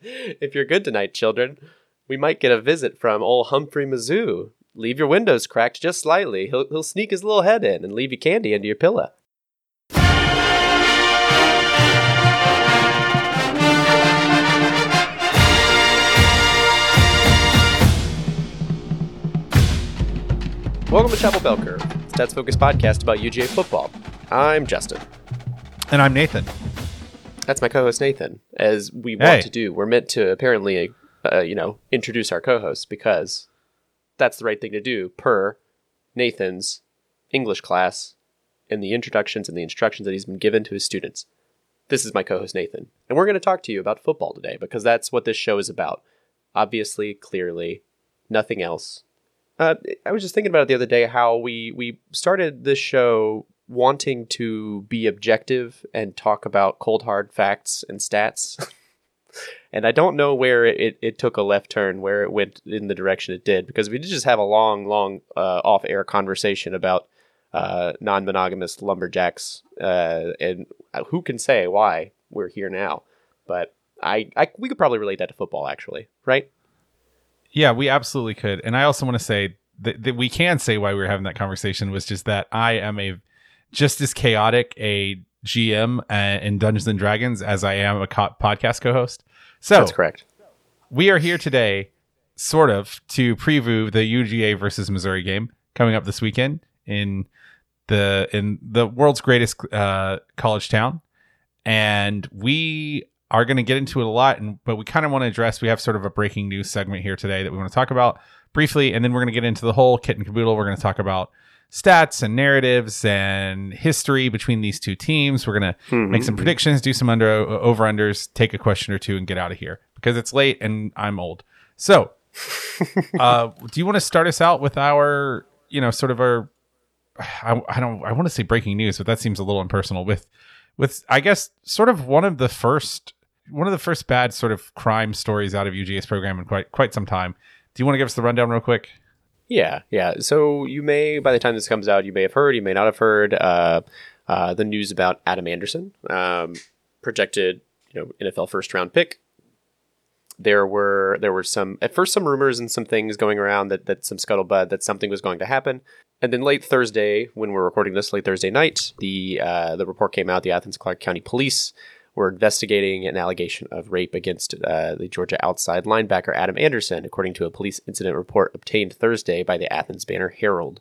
if you're good tonight, children, we might get a visit from old Humphrey Mizzou. Leave your windows cracked just slightly. He'll, he'll sneak his little head in and leave you candy under your pillow. Welcome to Chapel Curve, Stats Focus podcast about UGA football. I'm Justin. And I'm Nathan. That's my co-host Nathan. As we want Hey. to do, we're meant to apparently, uh, you know, introduce our co-hosts because that's the right thing to do per Nathan's English class and the introductions and the instructions that he's been given to his students. This is my co-host Nathan, and we're going to talk to you about football today because that's what this show is about. Obviously, clearly, nothing else. Uh, I was just thinking about it the other day how we we started this show wanting to be objective and talk about cold hard facts and stats. and I don't know where it, it took a left turn, where it went in the direction it did, because we did just have a long, long uh, off air conversation about uh, non monogamous lumberjacks. Uh, and who can say why we're here now? But I, I we could probably relate that to football, actually, right? Yeah, we absolutely could. And I also want to say that, that we can say why we were having that conversation was just that I am a just as chaotic a GM uh, in Dungeons and Dragons as I am a co- podcast co-host. So That's correct. we are here today, sort of, to preview the UGA versus Missouri game coming up this weekend in the in the world's greatest uh, college town, and we are going to get into it a lot. And but we kind of want to address. We have sort of a breaking news segment here today that we want to talk about briefly, and then we're going to get into the whole kit and caboodle. We're going to talk about stats and narratives and history between these two teams. We're going to make some predictions, do some under over unders, take a question or two, and get out of here because it's late and I'm old. So, uh, do you want to start us out with our, you know, sort of our, I, I don't, I want to say breaking news, but that seems a little impersonal. With, with I guess sort of one of the first, one of the first bad sort of crime stories out of UGA's program in quite quite some time. Do you want to give us the rundown real quick? Yeah, yeah. So you may, by the time this comes out, you may have heard, you may not have heard uh, uh, the news about Adam Anderson, um, projected, you know, NFL first round pick. There were there were some at first some rumors and some things going around that that some scuttlebutt that something was going to happen, and then late Thursday, when we're recording this, late Thursday night, the uh, the report came out. The Athens-Clarke County Police were investigating an allegation of rape against uh, the Georgia outside linebacker Adam Anderson, according to a police incident report obtained Thursday by the Athens Banner Herald.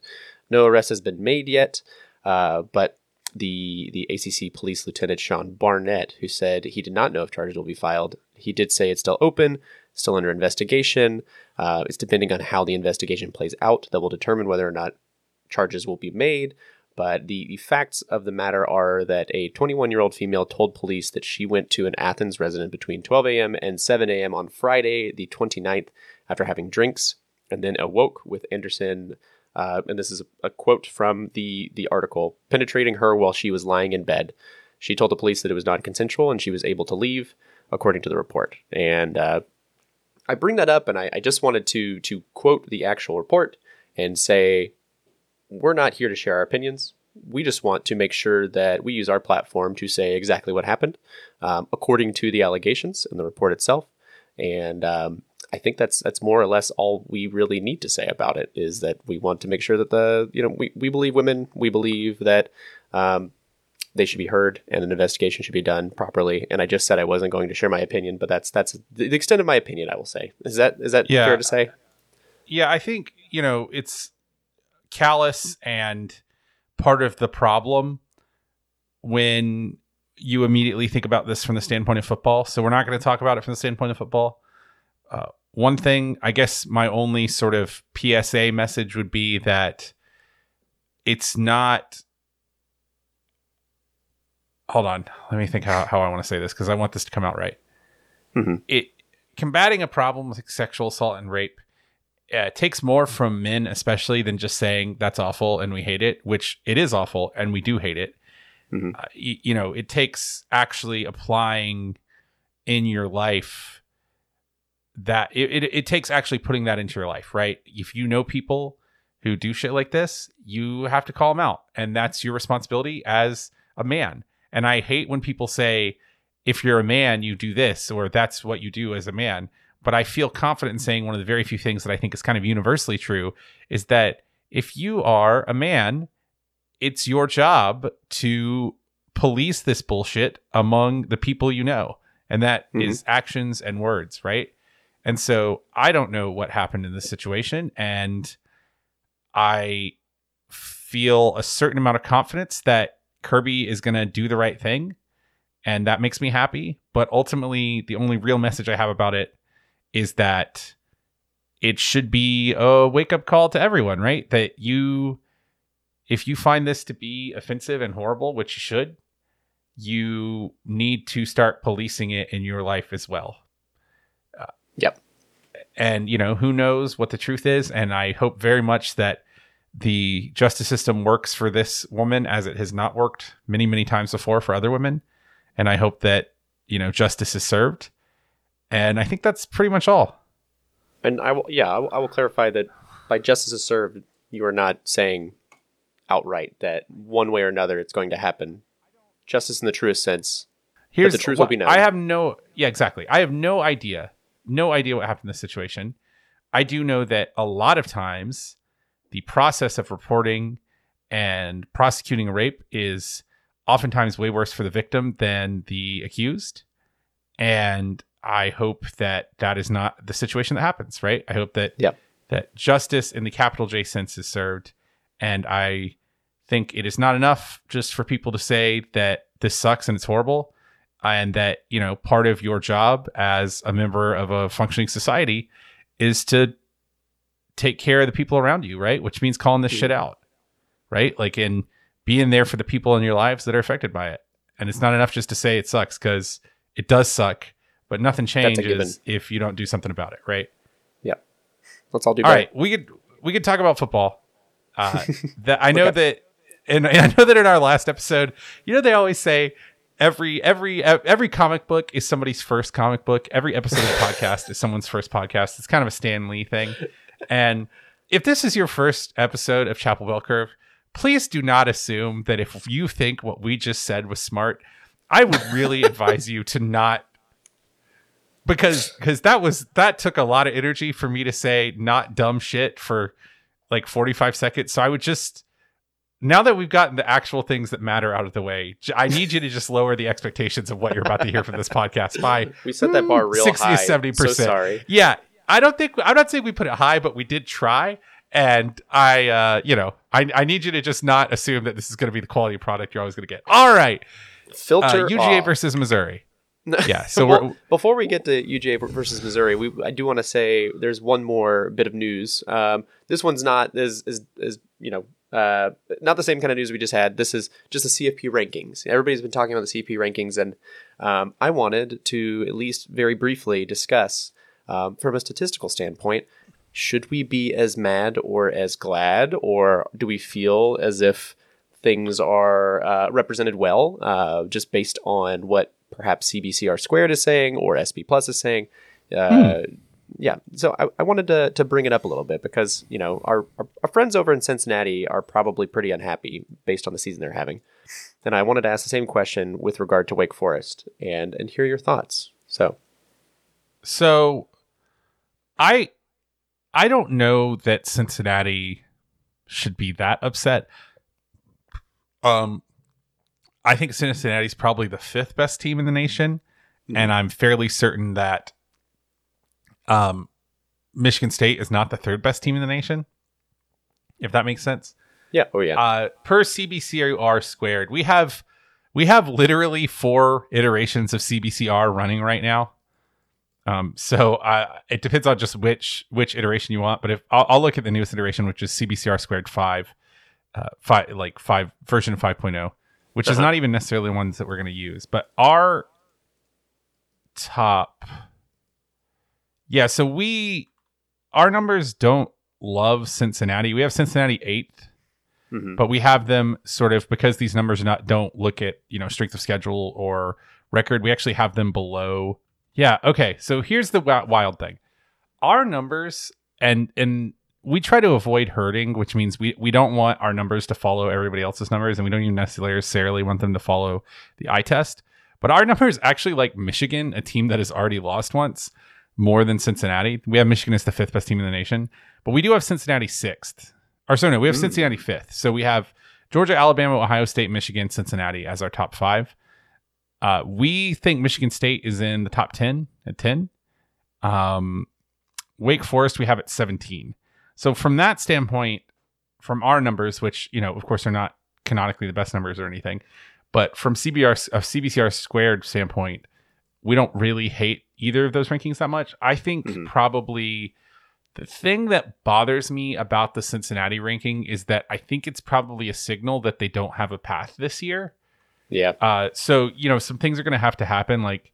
No arrest has been made yet, uh, but the the ACC Police Lieutenant Sean Barnett, who said he did not know if charges will be filed, he did say it's still open, still under investigation. Uh, it's depending on how the investigation plays out that will determine whether or not charges will be made. But the, the facts of the matter are that a 21 year old female told police that she went to an Athens resident between 12 a.m. and 7 a.m. on Friday, the 29th, after having drinks, and then awoke with Anderson. Uh, and this is a, a quote from the, the article penetrating her while she was lying in bed. She told the police that it was non consensual and she was able to leave, according to the report. And uh, I bring that up, and I, I just wanted to to quote the actual report and say we're not here to share our opinions. We just want to make sure that we use our platform to say exactly what happened, um, according to the allegations in the report itself. And um, I think that's that's more or less all we really need to say about it. Is that we want to make sure that the you know we, we believe women, we believe that um, they should be heard and an investigation should be done properly. And I just said I wasn't going to share my opinion, but that's that's the extent of my opinion. I will say is that is that Yeah. fair to say? Yeah, I think, you know, it's callous and part of the problem when you immediately think about this from the standpoint of football. So we're not going to talk about it from the standpoint of football. Uh, one thing, I guess, my only sort of PSA message would be that it's not. Hold on, let me think how, how I want to say this because I want this to come out right. Mhm. It combating a problem with sexual assault and rape uh, it takes more from men, especially, than just saying that's awful and we hate it, which it is awful and we do hate it. Mhm. Uh, y- you know, it takes actually applying in your life that it, it, it takes actually putting that into your life, right? If you know people who do shit like this, you have to call them out, and that's your responsibility as a man. And I hate when people say if you're a man, you do this, or that's what you do as a man. But I feel confident in saying one of the very few things that I think is kind of universally true is that if you are a man, it's your job to police this bullshit among the people you know. And that is Mhm. actions and words, right? And so I don't know what happened in this situation. And I feel a certain amount of confidence that Kirby is going to do the right thing. And that makes me happy. But ultimately, the only real message I have about it is that it should be a wake up call to everyone, right? That you, if you find this to be offensive and horrible, which you should, you need to start policing it in your life as well. Uh, Yep. And, you know, who knows what the truth is. And I hope very much that the justice system works for this woman as it has not worked many, many times before for other women. And I hope that, you know, justice is served. And I think that's pretty much all. And I will, yeah, I will, I will clarify that by justice is served, you are not saying outright that one way or another it's going to happen. Justice in the truest sense. Here's the truth will what- be known. I have no, yeah, exactly. I have no idea, no idea what happened in this situation. I do know that a lot of times the process of reporting and prosecuting a rape is oftentimes way worse for the victim than the accused. And I hope that that is not the situation that happens, right? I hope that Yep. that justice in the capital J sense is served. And I think it is not enough just for people to say that this sucks and it's horrible and that you know part of your job as a member of a functioning society is to take care of the people around you right which means calling this hmm. shit out right like in being there for the people in your lives that are affected by it and it's not enough just to say it sucks because it does suck but nothing changes if you don't do something about it right Yeah. Let's all do all right, we could we could talk about football. Uh, that I know Okay. that, and, and I know that in our last episode, you know, they always say every every every comic book is somebody's first comic book. Every episode of the podcast is someone's first podcast. It's kind of a Stan Lee thing. And if this is your first episode of Chapel Bell Curve, please do not assume that if you think what we just said was smart, I would really advise you to not because because that was that took a lot of energy for me to say not dumb shit for like 45 seconds. So i would just now that we've gotten the actual things that matter out of the way I need you to just lower the expectations of what you're about to hear from this podcast by We set that bar real 60 high. to 70 So percent. sorry. yeah. I don't think i'm not saying we put it high but we did try. And i uh you know i, I need you to just not assume that this is going to be the quality product you're always going to get. All right. Uh, Filter uga off. versus missouri yeah so Well, we're before we get to UGA versus Missouri, we I do want to say there's one more bit of news. Um, this one's not as is is you know uh, not the same kind of news we just had. This is just the CFP rankings. Everybody's been talking about the CFP rankings, and um, I wanted to at least very briefly discuss um, from a statistical standpoint. Should we be as mad or as glad, or do we feel as if things are uh, represented well, uh, just based on what perhaps CBCR squared is saying or SP Plus is saying. Uh, Yeah, so I, I wanted to, to bring it up a little bit because you know our, our our friends over in Cincinnati are probably pretty unhappy based on the season they're having, and I wanted to ask the same question with regard to Wake Forest and and hear your thoughts. So So I I don't know that Cincinnati should be that upset. Um I think Cincinnati's probably the fifth best team in the nation and I'm fairly certain that um Michigan State is not the third best team in the nation. If that makes sense. yeah, oh yeah, Uh, per CBCR squared, we have we have literally four iterations of CBCR running right now. Um, so uh, it depends on just which which iteration you want. But if I'll, I'll look at the newest iteration, which is CBCR squared five, uh, five like five version 5.0, which is Uh-huh. not even necessarily ones that we're going to use. But our top, yeah. So we our numbers don't love Cincinnati. We have Cincinnati eighth Mhm. but we have them sort of because these numbers not don't look at you know strength of schedule or record we actually have them below yeah okay so here's the wild thing our numbers and and we try to avoid hurting which means we we don't want our numbers to follow everybody else's numbers and we don't even necessarily want them to follow the eye test But our numbers actually like Michigan, a team that has already lost once, more than Cincinnati. We have Michigan as the fifth best team in the nation, but we do have Cincinnati sixth. Or sorry, no, we have Ooh. Cincinnati fifth. So we have Georgia, Alabama, Ohio State, Michigan, Cincinnati as our top five. Uh, we think Michigan State is in the top 10 at 10. Um, Wake Forest, we have at 17. So from that standpoint, from our numbers, which, you know, of course, are not canonically the best numbers or anything, but from CBR, of CBCR squared standpoint, we don't really hate either of those rankings that much. I think Mhm. probably the thing that bothers me about the Cincinnati ranking is that I think it's probably a signal that they don't have a path this year. Yeah. Uh, so you know, some things are going to have to happen. Like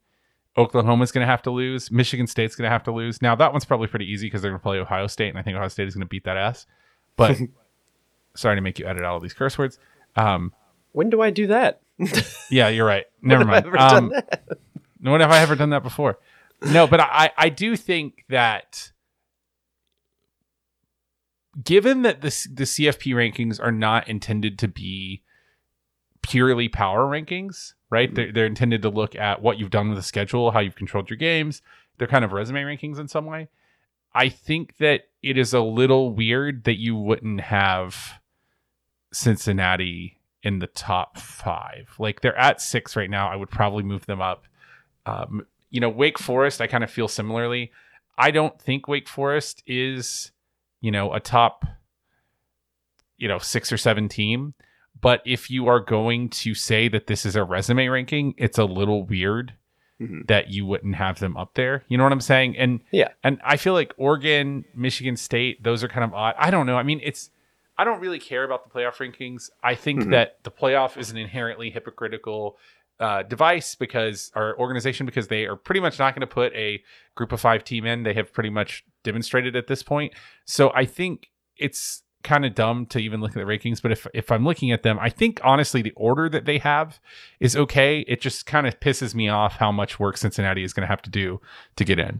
Oklahoma's going to have to lose. Michigan State's going to have to lose. Now that one's probably pretty easy because they're going to play Ohio State, and I think Ohio State is going to beat that ass. But sorry to make you edit out all these curse words. Um, When do I do that? yeah, you're right. Never mind. I ever done Um, when have I ever done that before? No, but I, I do think that given that the, the CFP rankings are not intended to be purely power rankings, right? Mhm. They're, they're intended to look at what you've done with the schedule, how you've controlled your games. They're kind of resume rankings in some way. I think that it is a little weird that you wouldn't have Cincinnati in the top five. Like they're at six right now. I would probably move them up. Um, you know, Wake Forest, I kind of feel similarly. I don't think Wake Forest is, you know, a top, you know, six or seven team. But if you are going to say that this is a resume ranking, it's a little weird Mhm. that you wouldn't have them up there. You know what I'm saying? And Yeah. and I feel like Oregon, Michigan State, those are kind of odd. I don't know. I mean, it's I don't really care about the playoff rankings. I think Mhm. that the playoff is an inherently hypocritical uh, device because our organization because they are pretty much not going to put a group of five team in. They have pretty much demonstrated at this point. So I think it's kind of dumb to even look at the rankings. But if if I'm looking at them, I think honestly the order that they have is okay. It just kind of pisses me off how much work Cincinnati is going to have to do to get in.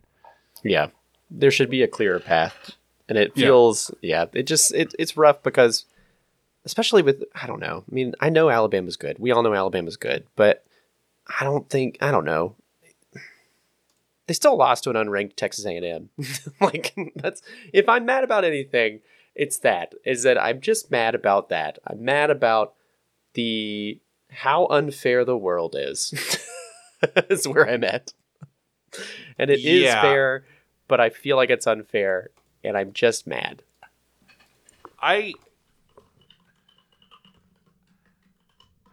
Yeah. There should be a clearer path. And it Yeah. feels yeah, it just it, it's rough because especially with I don't know. I mean, I know Alabama's good. We all know Alabama's good, but I don't think I don't know. They still lost to an unranked Texas A&M. like that's if I'm mad about anything, it's that is that I'm just mad about that. I'm mad about the how unfair the world is. is where I'm at. And it is Yeah. fair, but I feel like it's unfair and I'm just mad. I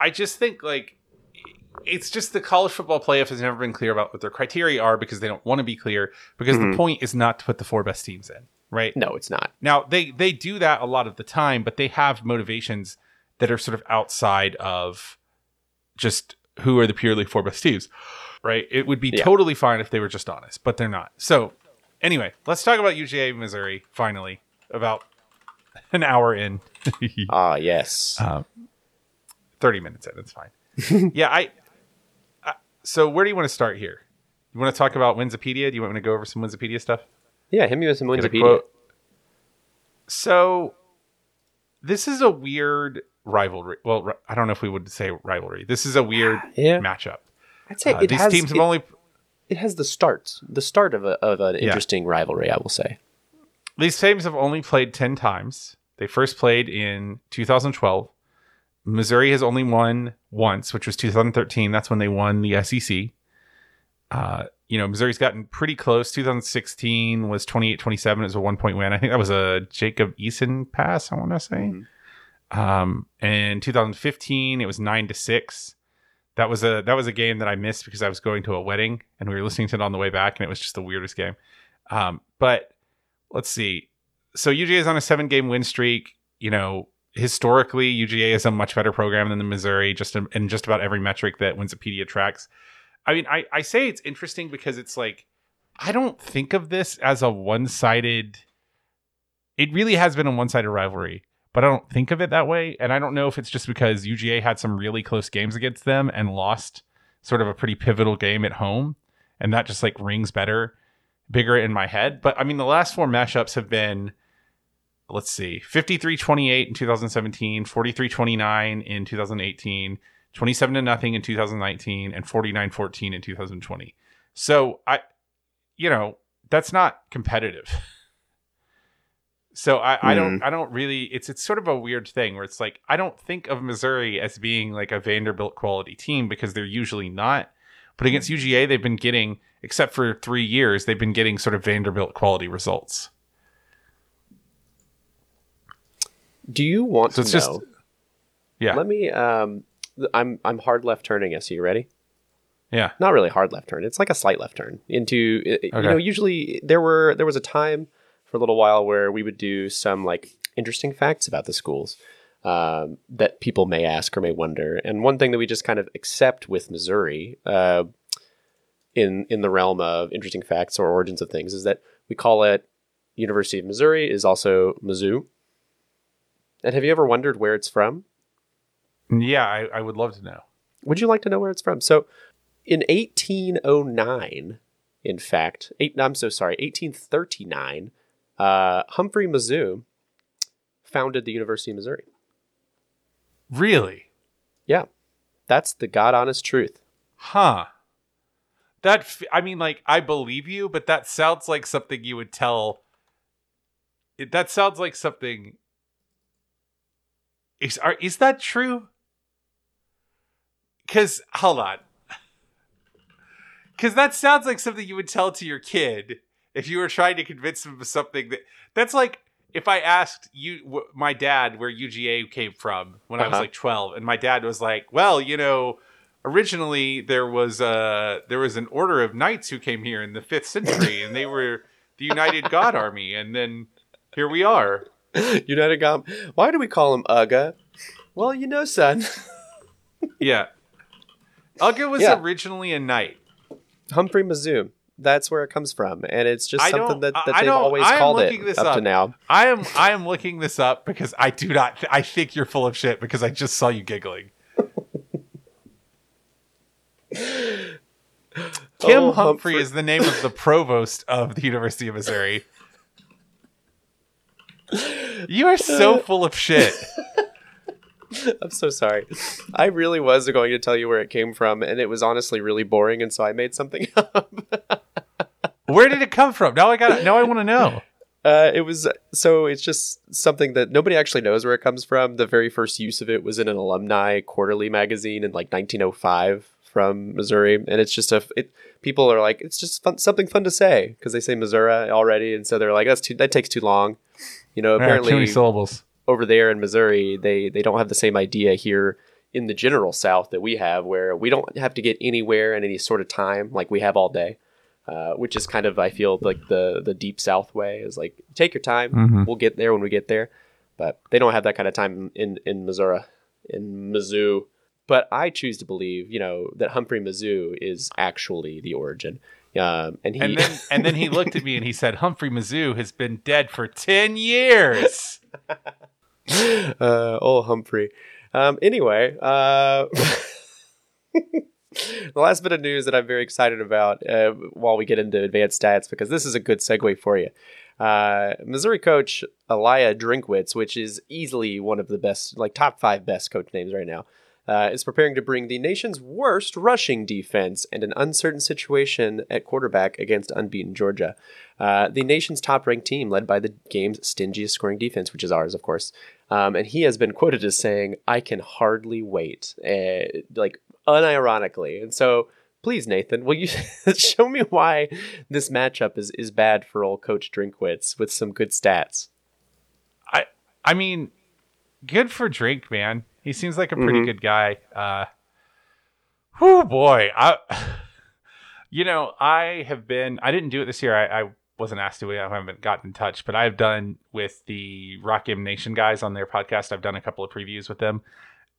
I just think like it's just the college football playoff has never been clear about what their criteria are because they don't want to be clear because Mhm. the point is not to put the four best teams in, right? No, it's not. Now they they do that a lot of the time, but they have motivations that are sort of outside of just who are the purely four best teams, right? It would be Yeah. totally fine if they were just honest, but they're not. So anyway, let's talk about UGA Missouri finally about an hour in. Ah, yes. um, 30 minutes in, it's fine. yeah, I, I. So where do you want to start here? You want to talk about Winsipedia? Do you want me to go over some Winsipedia stuff? Yeah, hit me with some Winsipedia. So, this is a weird rivalry. Well, I don't know if we would say rivalry. This is a weird Yeah. matchup. I'd say Uh, it these has teams have it, only it has the start, the start of a, of an Yeah. interesting rivalry. I will say. these teams have only played 10 times. They first played in 2012. Missouri has only won once, which was 2013. That's when they won the SEC. Uh, you know, Missouri's gotten pretty close. 2016 was 28 27. It was a one point win. I think that was a Jacob Eason pass, I want to say. Mhm. Um, and 2015, it was nine to six. That was a that was a game that I missed because I was going to a wedding and we were listening to it on the way back, and it was just the weirdest game. Um, but let's see. So UGA is on a seven game win streak. You know, historically, UGA is a much better program than the Missouri, just in, in just about every metric that Winsipedia tracks. I mean, I, I say it's interesting because it's like I don't think of this as a one sided. It really has been a one sided rivalry, but I don't think of it that way. And I don't know if it's just because UGA had some really close games against them and lost sort of a pretty pivotal game at home, and that just like rings better, bigger in my head. But I mean, the last four matchups have been let's see 53 28 in 2017 43 29 in 2018 27 to nothing in 2019 and 49-14 in 2020. So I you know, that's not competitive. So I, I don't I don't really it's it's sort of a weird thing where it's like I don't think of Missouri as being like a Vanderbilt quality team because they're usually not. But against UGA they've been getting except for 3 years they've been getting sort of Vanderbilt quality results. Do you want So to it's know? just Yeah. Let me. Um, I'm I'm hard left turning us. Are you ready? yeah. Not really hard left turn. It's like a slight left turn into. i- i- You know, usually there were there was a time for a little while where we would do some like interesting facts about the schools um, that people may ask or may wonder. And one thing that we just kind of accept with Missouri, uh, in in the realm of interesting facts or origins of things, is that we call it University of Missouri is also Mizzou. And have you ever wondered where it's from? Yeah, I, I would love to know. Would you like to know where it's from? So, in 1809, in fact, eight, I'm so sorry, 1839, uh, Humphrey Mizzou founded the University of Missouri. Really? Yeah, that's the God honest truth. Huh. That f- I mean like I believe you, but that sounds like something you would tell it, that sounds like something is are, is that true? Cuz hold on. Cuz that sounds like something you would tell to your kid if you were trying to convince him of something that that's like if I asked you w- my dad where UGA came from when I was Uh-huh. like 12 and my dad was like, "Well, you know, originally there was uh there was an order of knights who came here in the 5th century and they were the United God Army and then here we are." United Gom. Why do we call him Uga? Well, you know, son, Yeah. Uga was Yeah. originally a knight. Humphrey Mizzou. That's where it comes from, and it's just I something that, that they've always called it this up, to now. I am I am looking this up because I do not th- I think you're full of shit because I just saw you giggling. Kim Oh, Humphrey Humphrey. is the name of the provost of the University of Missouri. You are so full of shit. I'm so sorry. I really was going to tell you where it came from, and it was honestly really boring, and so I made something up. Where did it come from? Now I got now I want to know. Uh, it was so it's just something that nobody actually knows where it comes from. The very first use of it was in an alumni quarterly magazine in like 1905 from Missouri, and it's just a it. People are like, it's just fun, something fun to say because they say Missouri already, and so they're like, that's too that takes too long. You know, Yeah, too many apparently syllables. Over there in Missouri, they they don't have the same idea here in the general South that we have, where we don't have to get anywhere in any sort of time like we have all day. Uh, which is kind of I feel like the the deep South way is like take your time, Mhm. we'll get there when we get there, but they don't have that kind of time in in Missouri, in Mizzou. But I choose to believe, you know, that Humphrey Mizzou is actually the origin. Um, and he And then and then he looked at me and he said, Humphrey Mizzou has been dead for ten years. uh, oh Humphrey. Um, anyway, uh, the last bit of news that I'm very excited about uh, while we get into advanced stats, because this is a good segue for you. Uh, Missouri coach Eliah Drinkwitz, which is easily one of the best, like top five best coach names right now, uh, is preparing to bring the nation's worst rushing defense and an uncertain situation at quarterback against unbeaten Georgia. Uh, the nation's top ranked team, led by the game's stingiest scoring defense, which is ours, of course. Um, and he has been quoted as saying, I can hardly wait, uh, like unironically. And so, please, Nathan, will you show me why this matchup is, is bad for old Coach Drinkwitz with some good stats? I I mean, good for Drink, man. He seems like a pretty Mhm. good guy. Uh whew, boy. I you know, I have been I didn't do it this year. I, I wasn't asked to. I haven't gotten in touch, but I've done with the Rock M Nation guys on their podcast. I've done a couple of previews with them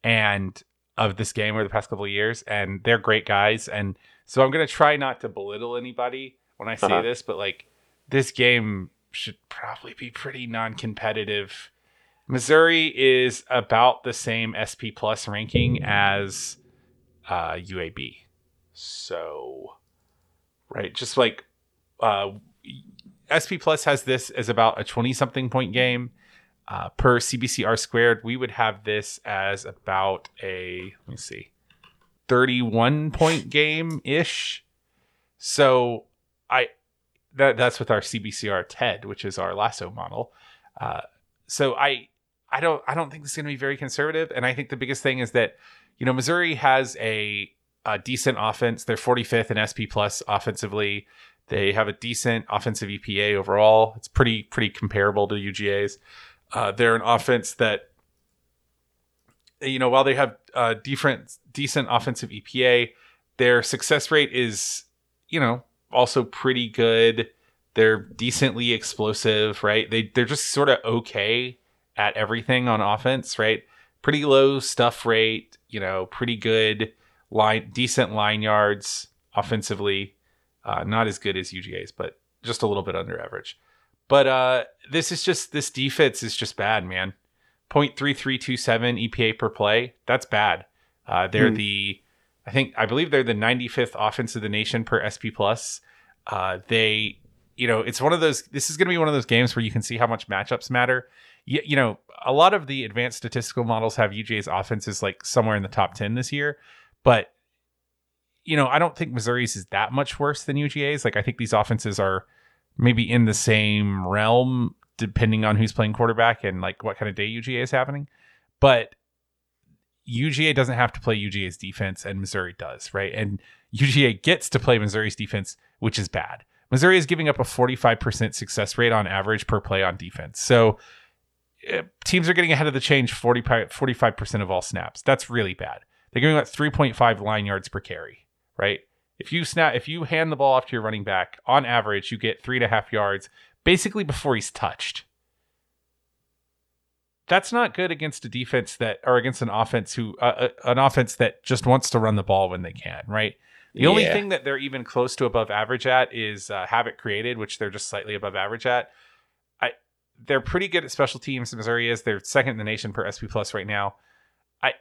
and of this game over the past couple of years, and they're great guys. And so I'm gonna try not to belittle anybody when I say Uh-huh. this, but like this game should probably be pretty non-competitive. Missouri is about the same SP plus ranking as uh, UAB, so right, just like uh, SP plus has this as about a twenty-something point game uh, per CBCR squared. We would have this as about a let me see, 31 point game ish. So I that that's with our CBCR TED, which is our lasso model. Uh, so I I don't I don't think this is going to be very conservative, and I think the biggest thing is that you know Missouri has a, a decent offense. They're 45th in SP plus offensively. They have a decent offensive EPA overall. It's pretty pretty comparable to UGA's. Uh, they're an offense that you know while they have uh, different decent offensive EPA, their success rate is you know also pretty good. They're decently explosive, right? They they're just sort of okay at everything on offense, right? Pretty low stuff rate, you know, pretty good line, decent line yards offensively. Uh, not as good as UGA's, but just a little bit under average. But uh, this is just this defense is just bad, man. 0.3327 EPA per play. That's bad. Uh, they're hmm. the, I think, I believe they're the 95th offense of the nation per SP plus. Uh, they, you know, it's one of those. This is going to be one of those games where you can see how much matchups matter. You, you know, a lot of the advanced statistical models have UGA's offenses like somewhere in the top 10 this year, but you know, I don't think Missouri's is that much worse than UGA's. Like, I think these offenses are maybe in the same realm, depending on who's playing quarterback and like what kind of day UGA is happening. But UGA doesn't have to play UGA's defense, and Missouri does, right? And UGA gets to play Missouri's defense, which is bad. Missouri is giving up a 45% success rate on average per play on defense. So teams are getting ahead of the change 40, 45% of all snaps. That's really bad. They're giving up 3.5 line yards per carry, right? If you snap, if you hand the ball off to your running back, on average, you get three and a half yards basically before he's touched. That's not good against a defense that, or against an offense who, uh, uh an offense that just wants to run the ball when they can, right? The yeah. only thing that they're even close to above average at is uh, havoc created, which they're just slightly above average at. They're pretty good at special teams. Missouri is. They're second in the nation per SP plus right now. I,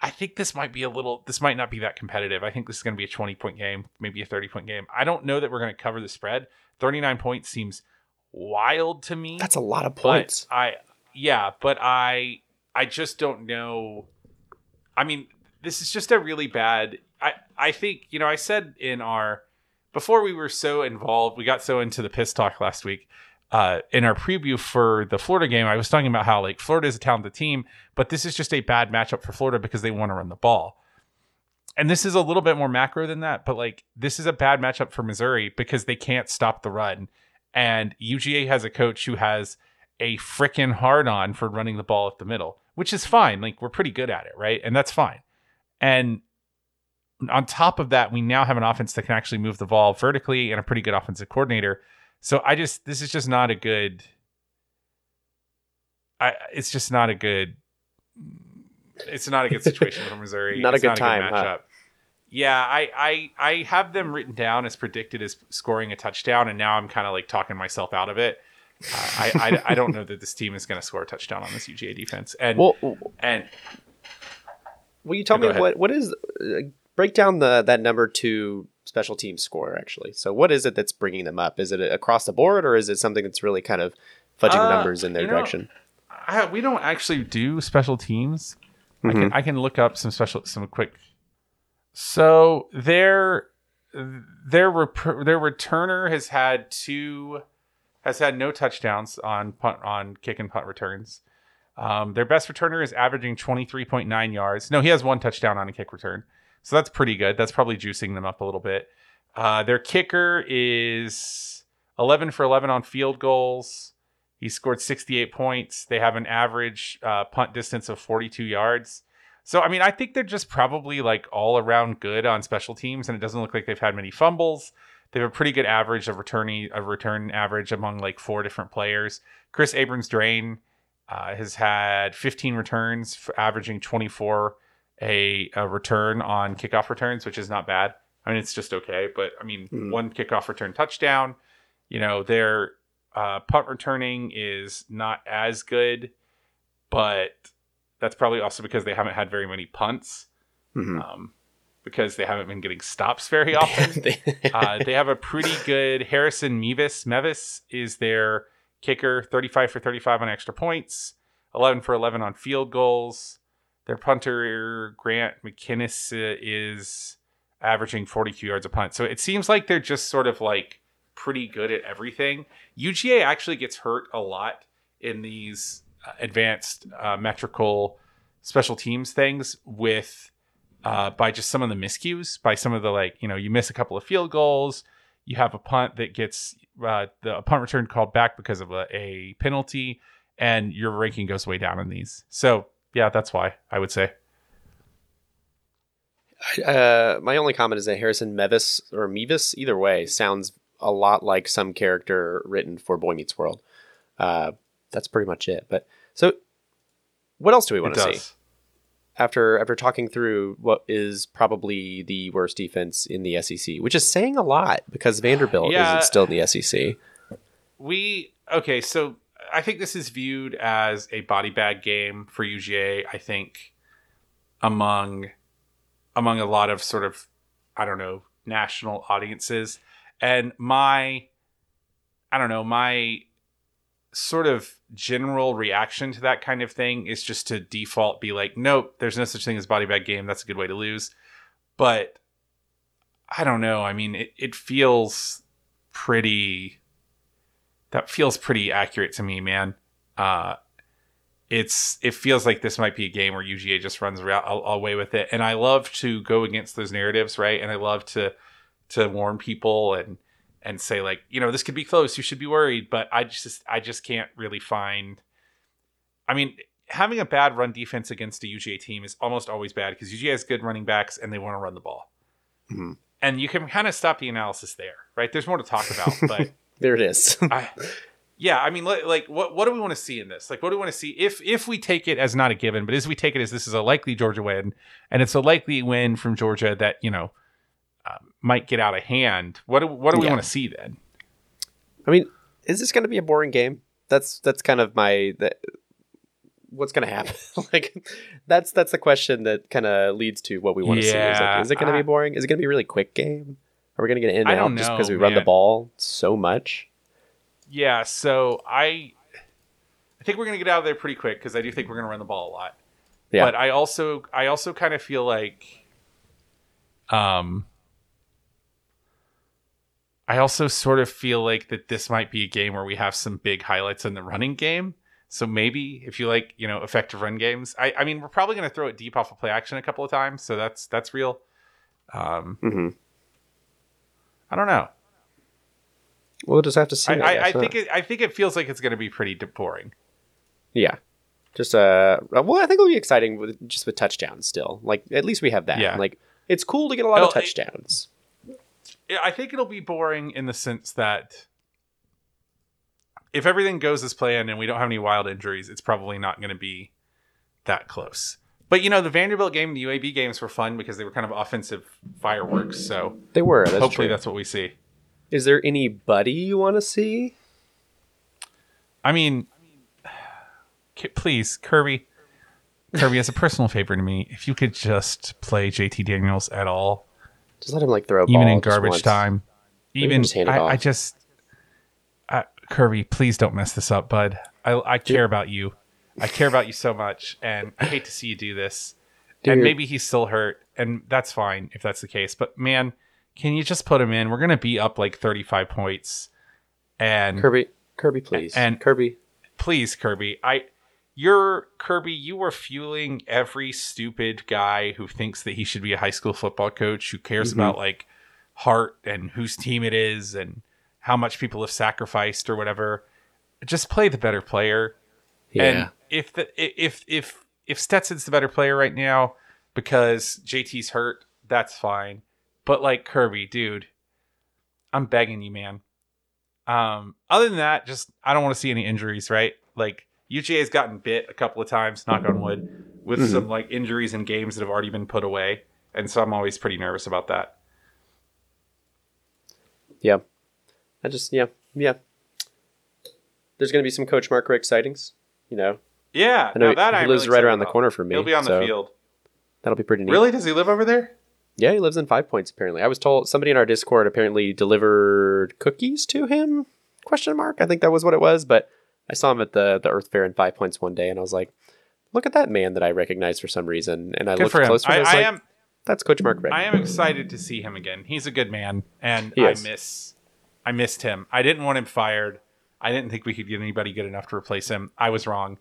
I think this might be a little. This might not be that competitive. I think this is going to be a twenty point game, maybe a thirty point game. I don't know that we're going to cover the spread. Thirty nine points seems wild to me. That's a lot of points. I yeah, but I I just don't know. I mean, this is just a really bad I I think you know I said in our before we were so involved, we got so into the piss talk last week. Uh, in our preview for the Florida game, I was talking about how like Florida is a talented team, but this is just a bad matchup for Florida because they want to run the ball. And this is a little bit more macro than that, but like this is a bad matchup for Missouri because they can't stop the run. And UGA has a coach who has a freaking hard on for running the ball up the middle, which is fine. Like we're pretty good at it, right? And that's fine. And on top of that, we now have an offense that can actually move the ball vertically and a pretty good offensive coordinator. So I just this is just not a good. I it's just not a good. It's not a good situation for Missouri. not it's a good not time. A good matchup. Huh? Yeah, I, I I have them written down as predicted as scoring a touchdown, and now I'm kind of like talking myself out of it. Uh, I, I, I don't know that this team is going to score a touchdown on this UGA defense, and well, and will you tell me what what is uh, break down the that number two special team score actually. So what is it that's bringing them up? Is it across the board or is it something that's really kind of fudging uh, the numbers in their know, direction? I, we don't actually do special teams. Mm-hmm. I can I can look up some special some quick. So their their rep- their returner has had two has had no touchdowns on punt on kick and punt returns. Um, their best returner is averaging 23.9 yards. No, he has one touchdown on a kick return. So that's pretty good. That's probably juicing them up a little bit. Uh, their kicker is 11 for 11 on field goals. He scored 68 points. They have an average uh, punt distance of 42 yards. So, I mean, I think they're just probably like all around good on special teams, and it doesn't look like they've had many fumbles. They have a pretty good average of returning a return average among like four different players. Kris Abrams-Draine uh, has had 15 returns, averaging 24 a, a return on kickoff returns, which is not bad. I mean, it's just okay, but I mean, mm. one kickoff return touchdown. You know, their uh, punt returning is not as good, but that's probably also because they haven't had very many punts. Mm-hmm. Um, because they haven't been getting stops very often. uh, they have a pretty good Harrison Mevis. Mevis is their kicker, 35 for 35 on extra points, 11 for 11 on field goals. Their punter Grant McKinniss is averaging 42 yards a punt. So it seems like they're just sort of like pretty good at everything. UGA actually gets hurt a lot in these uh, advanced uh, metrical special teams things with uh, by just some of the miscues, by some of the like, you know, you miss a couple of field goals, you have a punt that gets uh, the punt return called back because of a, a penalty, and your ranking goes way down in these. So yeah, that's why I would say. Uh, my only comment is that Harrison Mevis or Mevis, either way, sounds a lot like some character written for Boy Meets World. Uh, that's pretty much it. But so, what else do we want to see? After after talking through what is probably the worst defense in the SEC, which is saying a lot because Vanderbilt Yeah. isn't still in the SEC. We okay, so I think this is viewed as a body bag game for UGA. I think among among a lot of sort of I don't know national audiences, and my I don't know my sort of general reaction to that kind of thing is just to default be like, nope, there's no such thing as body bag game. That's a good way to lose. But I don't know. I mean, it, it feels pretty that feels pretty accurate to me, man. Uh, it's it feels like this might be a game where UGA just runs around, away with it, and I love to go against those narratives, right? And I love to to warn people and and say like, you know, this could be close. You should be worried, but I just I just can't really find. I mean, having a bad run defense against a UGA team is almost always bad because UGA has good running backs and they want to run the ball. Mhm. And you can kind of stop the analysis there, right? There's more to talk about, but There it is. I, yeah, I mean, li- like, what what do we want to see in this? Like, what do we want to see if if we take it as not a given, but as we take it as this is a likely Georgia win, and it's a likely win from Georgia that you know um, might get out of hand. What do what do we Yeah. want to see then? I mean, is this going to be a boring game? That's that's kind of my that. What's going to happen? like, that's that's the question that kind of leads to what we want to see. Is, like, is it going to be boring? Is it going to be a really quick game? Are we going to get in and I out don't just know, because we run the ball so much? Yeah, so I I think we're gonna get out of there pretty quick because I do think we're gonna run the ball a lot. Yeah. But I also I also kind of feel like um I also sort of feel like that this might be a game where we have some big highlights in the running game. So maybe if you like, you know, effective run games, I, I mean, we're probably going to throw it deep off of play action a couple of times, so that's that's real. Um, hmm I don't know. We'll just have to see. I, I, I think it, I think it feels like it's going to be pretty boring. yeah. Just uh, well, I think it'll be exciting with just with touchdowns still. Like at least we have that. Yeah. Like it's cool to get a lot Well, of touchdowns. Yeah, I think it'll be boring in the sense that if everything goes as planned and we don't have any wild injuries, it's probably not going to be that close. But you know, the Vanderbilt game and the UAB games were fun because they were kind of offensive fireworks. So they were. That's hopefully true. that's what we see. Is there anybody you want to see? I mean, K- please, Kirby, Kirby, as a personal favor to me, if you could just play JT Daniels at all, Just let him like throw a even ball in just garbage once. time, can even just hand it I, off. I just, I, Kirby, please don't mess this up, bud. I, I care about you. I care about you so much, and I hate to see you do this. Do and maybe he's still hurt, and that's fine if that's the case. But man, can you just put him in? We're gonna be up like thirty-five points, and Kirby, Kirby, please, And- Kirby. please kirby i you're kirby you were fueling every stupid guy who thinks that he should be a high school football coach who cares Mhm. about like heart and whose team it is and how much people have sacrificed or whatever just play the better player Yeah, and if the if if if stetson's the better player right now because jt's hurt that's fine but like kirby dude i'm begging you man um, other than that, just I don't want to see any injuries, right? Like UGA has gotten bit a couple of times, knock on wood, with Mhm. some like injuries in games that have already been put away, and so I'm always pretty nervous about that. yeah. I just yeah yeah. There's gonna be some Coach Mark Richt sightings. You know, Yeah, I know now that he lives really right around the corner from me. He'll be on so the field. That'll be pretty neat. Really? Does he live over there? Yeah, he lives in Five Points. Apparently, I was told somebody in our Discord apparently delivered cookies to him. Question mark. I think that was what it was. But I saw him at the the Earth Fare in Five Points one day, and I was like, look at that man that I recognize for some reason, and I Good looked closer. I, I was I like, am that's Coach Mark. I am excited to see him again. He's a good man, and I miss I missed him. I didn't want him fired. I didn't think we could get anybody good enough to replace him. I was wrong.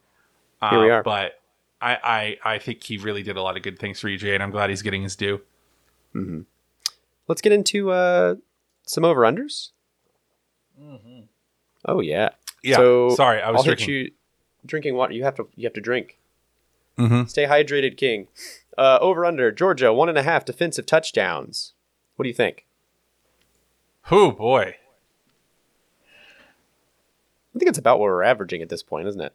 Uh, Here we are. But I, I I think he really did a lot of good things for EJ, and I'm glad he's getting his due. Let's get into uh, some over unders. Oh yeah. Yeah. So sorry, I was I'll drinking. you drinking water. You have to you have to drink. Mhm. Stay hydrated, King. Uh, over under Georgia one and a half defensive touchdowns. What do you think? Oh boy. I think it's about what we're averaging at this point, isn't it?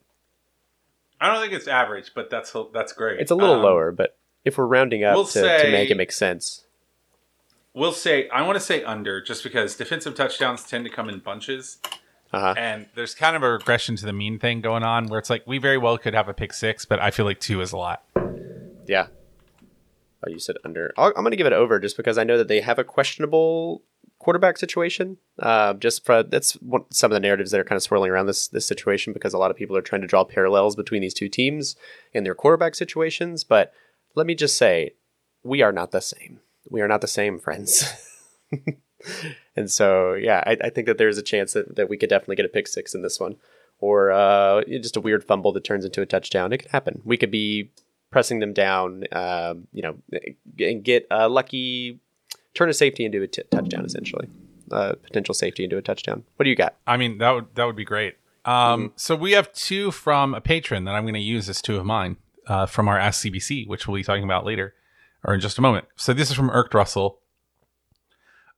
I don't think it's average, but that's that's great. It's a little Um, lower, but if we're rounding up we'll to, to make it make sense, We'll say I want to say under, just because defensive touchdowns tend to come in bunches, uh-huh. and there's kind of a regression to the mean thing going on, where it's like we very well could have a pick six, but I feel like two is a lot. yeah. Oh, you said under. I'm going to give it over just because I know that they have a questionable quarterback situation. Uh, just for that's one, some of the narratives that are kind of swirling around this this situation because a lot of people are trying to draw parallels between these two teams and their quarterback situations. But let me just say, we are not the same. We are not the same, friends. and so, yeah, I, I think that there's a chance that, that we could definitely get a pick six in this one, or uh, just a weird fumble that turns into a touchdown. It could happen. We could be pressing them down, um, you know, and get a lucky turn a safety into a t- touchdown, essentially. Uh, potential safety into a touchdown. What do you got? I mean, that would that would be great. Um, So we have two from a patron that I'm going to use as two of mine uh, from our Ask CBC, which we'll be talking about later or in just a moment. So this is from Irked Russell.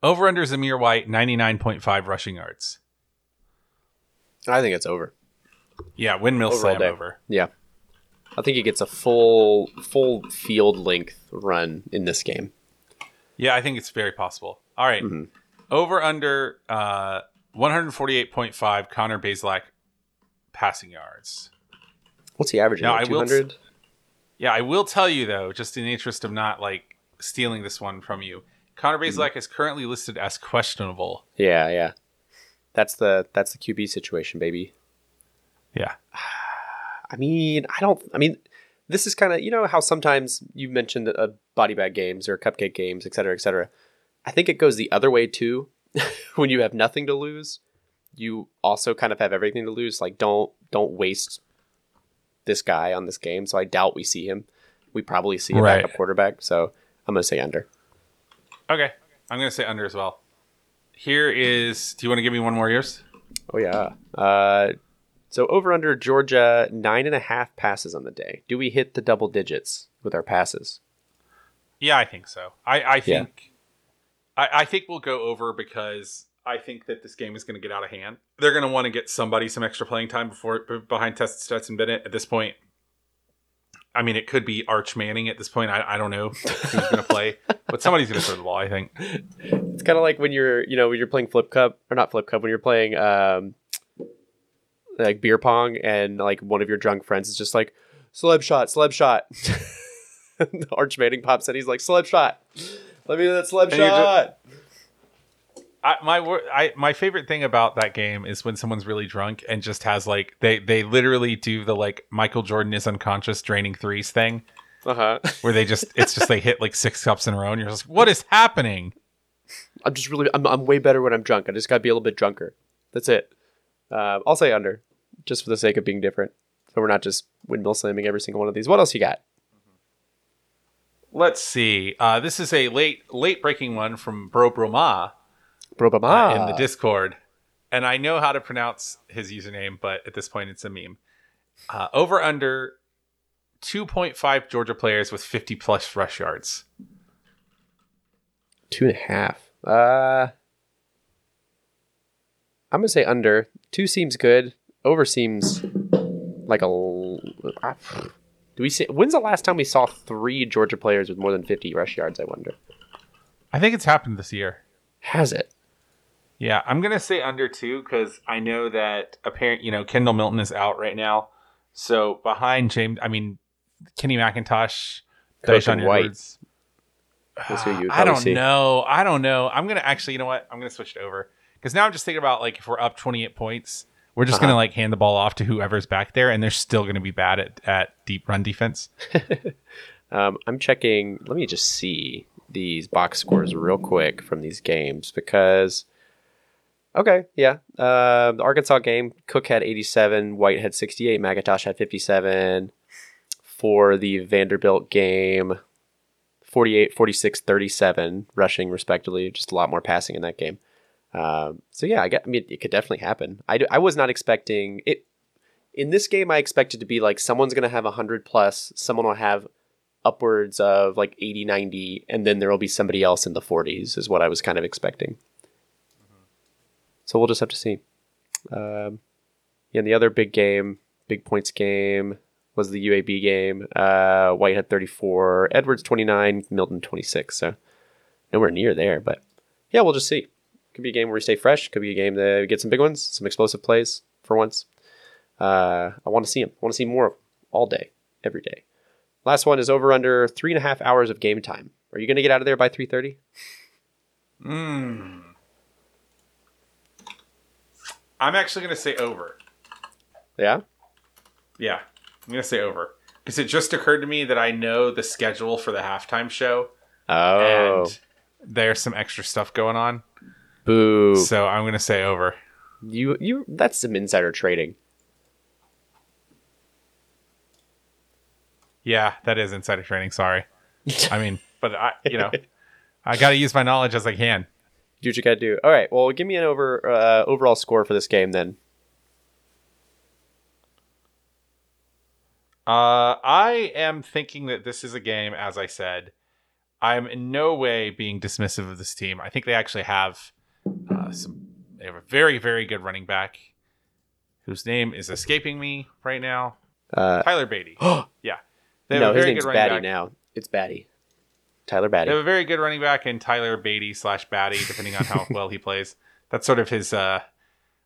Over under Zamir White, 99.5 rushing yards. I think it's over. Yeah, windmill Over slam over. Yeah. I think he gets a full full field length run in this game. Yeah, I think it's very possible. All right. Mm-hmm. Over under uh, 148.5 Connor Bazelak passing yards. What's he averaging? Now, like I will 200? Yeah, I will tell you though, just in the interest of not like stealing this one from you, Connor Mm-hmm. Is currently listed as questionable. Yeah, yeah. That's the that's the QB situation, baby. Yeah. I mean, I don't. I mean, this is kind of you know how sometimes you mentioned uh, body bag games or cupcake games, et cetera, et cetera. I think it goes the other way too. when you have nothing to lose, you also kind of have everything to lose. Like, don't don't waste this guy on this game. So I doubt we see him. We probably see a Right. backup quarterback. So I'm gonna say under. Okay. I'm going to say under as well. Here is. Do you want to give me one more yours? Oh yeah. Uh, so over under Georgia nine and a half passes on the day. Do we hit the double digits with our passes? Yeah, I think so. I, I think. I, I think we'll go over because I think that this game is going to get out of hand. They're going to want to get somebody some extra playing time before behind Test Stetson Bennett. At this point, I mean, it could be Arch Manning at this point. I, I don't know who's going to play, but somebody's going to throw the ball. I think. It's kind of like when you're, you know, when you're playing flip cup or not flip cup, when you're playing um, like beer pong, and like one of your drunk friends is just like celeb shot, celeb shot. Arch Manning pops in, he's like celeb shot. Let me do that celeb And shot. I, my I my favorite thing about that game is when someone's really drunk and just has like they they literally do the like Michael Jordan is unconscious draining threes thing uh huh. where they just it's just they hit like six cups in a row and you're just like, what is happening? I'm just really, I'm, I'm way better when I'm drunk. I just got to be a little bit drunker. That's it. Uh, I'll say under, just for the sake of being different. So we're not just windmill slamming every single one of these. What else you got? Let's see. Uh, this is a late late breaking one from Bro Broma Brobama. uh, in the Discord, and I know how to pronounce his username, but at this point it's a meme. Uh, over under two point five Georgia players with fifty plus rush yards. Two and a half. Uh, I'm gonna say under. Two seems good. Over seems like a. Do we see? When's the last time we saw three Georgia players with more than 50 rush yards? I wonder. I think it's happened this year. Has it? Yeah, I'm gonna say under two because I know that apparent. You know, Kendall Milton is out right now, so behind James, I mean, Kenny McIntosh, and White. Edwards. That's who you I don't see. know. I don't know. I'm gonna actually. You know what? I'm gonna switch it over because now I'm just thinking about like if we're up 28 points, We're just Uh-huh. gonna like hand the ball off to whoever's back there, and they're still gonna be bad at at deep run defense. Um, I'm checking. Let me just see these box scores real quick from these games because. Okay, yeah. Uh, the Arkansas game, Cook had 87, White had 68, McIntosh had 57. For the Vanderbilt game, 48, 46, 37 rushing respectively. Just a lot more passing in that game. Um, so yeah, I. I mean, it could definitely happen. I, I was not expecting it. In this game, I expected to be like someone's going to have 100 plus, someone will have upwards of like 80, 90, and then there will be somebody else in the 40s, is what I was kind of expecting. So we'll just have to see. Um, yeah, and the other big game, big points game, was the UAB game. Uh, White had 34, Edwards 29, Milton 26. So nowhere near there, but yeah, we'll just see. Could be a game where we stay fresh. Could be a game that we get some big ones, some explosive plays for once. Uh, I want to see them. I want to see more of them all day, every day. Last one is over under three and a half hours of game time. Are you going to get out of there by 3:30? Mm. I'm actually gonna say over. Yeah. Yeah, I'm gonna say over because it just occurred to me that I know the schedule for the halftime show, Oh, and there's some extra stuff going on. Boo! So I'm gonna say over. You you that's some insider trading. Yeah, that is insider trading. Sorry. I mean, but I, you know, I got to use my knowledge as I can. Do what you got to do. All right. Well, give me an over uh, overall score for this game then. Uh, I am thinking that this is a game, as I said. I'm in no way being dismissive of this team. I think they actually have uh, some. They have a very, very good running back, whose name is escaping me right now. Uh, Tyler Badie. Yeah, they have no, a his very name's good running Batty back. now. It's Batty. Tyler Batty. They have a very good running back in Tyler Badie slash Batty, depending on how well he plays. That's sort of his. uh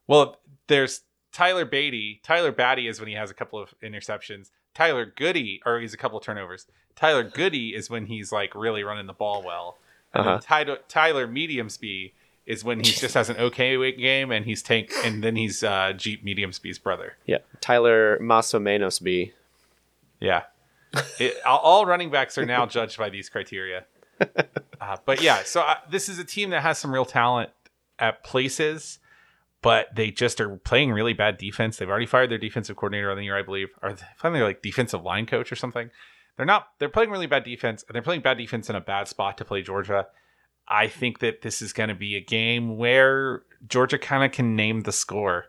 Well, there's Tyler Badie. Tyler Batty is when he has a couple of interceptions. Tyler Goody, or he's a couple of turnovers. Tyler Goody is when he's like really running the ball well. And Uh-huh. then Tyler, Tyler Medium Speed is when he just has an okay game and he's tank, and then he's uh Jeep Medium Speed's brother. Yeah. Tyler Masomenos B. Yeah. It, all- running backs are now judged by these criteria. Uh, but yeah, so uh, this is a team that has some real talent at places, but they just are playing really bad defense. They've already fired their defensive coordinator on the year, I believe, or finally like defensive line coach or something. They're not. They're playing really bad defense, and they're playing bad defense in a bad spot to play Georgia. I think that this is going to be a game where Georgia kind of can name the score,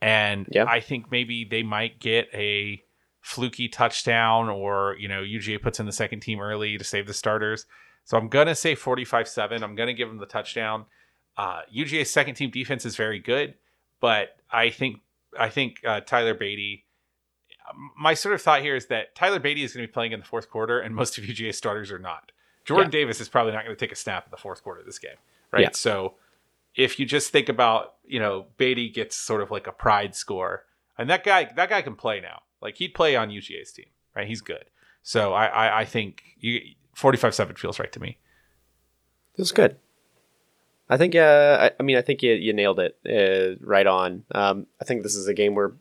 and Yeah. I think maybe they might get a fluky touchdown, or you know, UGA puts in the second team early to save the starters. So I'm gonna say 45-7. I'm gonna give them the touchdown. Uh, UGA's second team defense is very good, but I think I think uh, Tyler Badie. My sort of thought here is that Tyler Badie is going to be playing in the fourth quarter, and most of UGA starters are not. Jordan Davis is probably not going to take a snap in the fourth quarter of this game, right? Yeah. So if you just think about, you know, Badie gets sort of like a pride score, and that guy that guy can play now. Like he'd play on UGA's team, right? He's good. So I I, I think you 45-7 feels right to me. Feels good. I think. Uh, I, I mean, I think you, you nailed it uh, right on. Um, I think this is a game where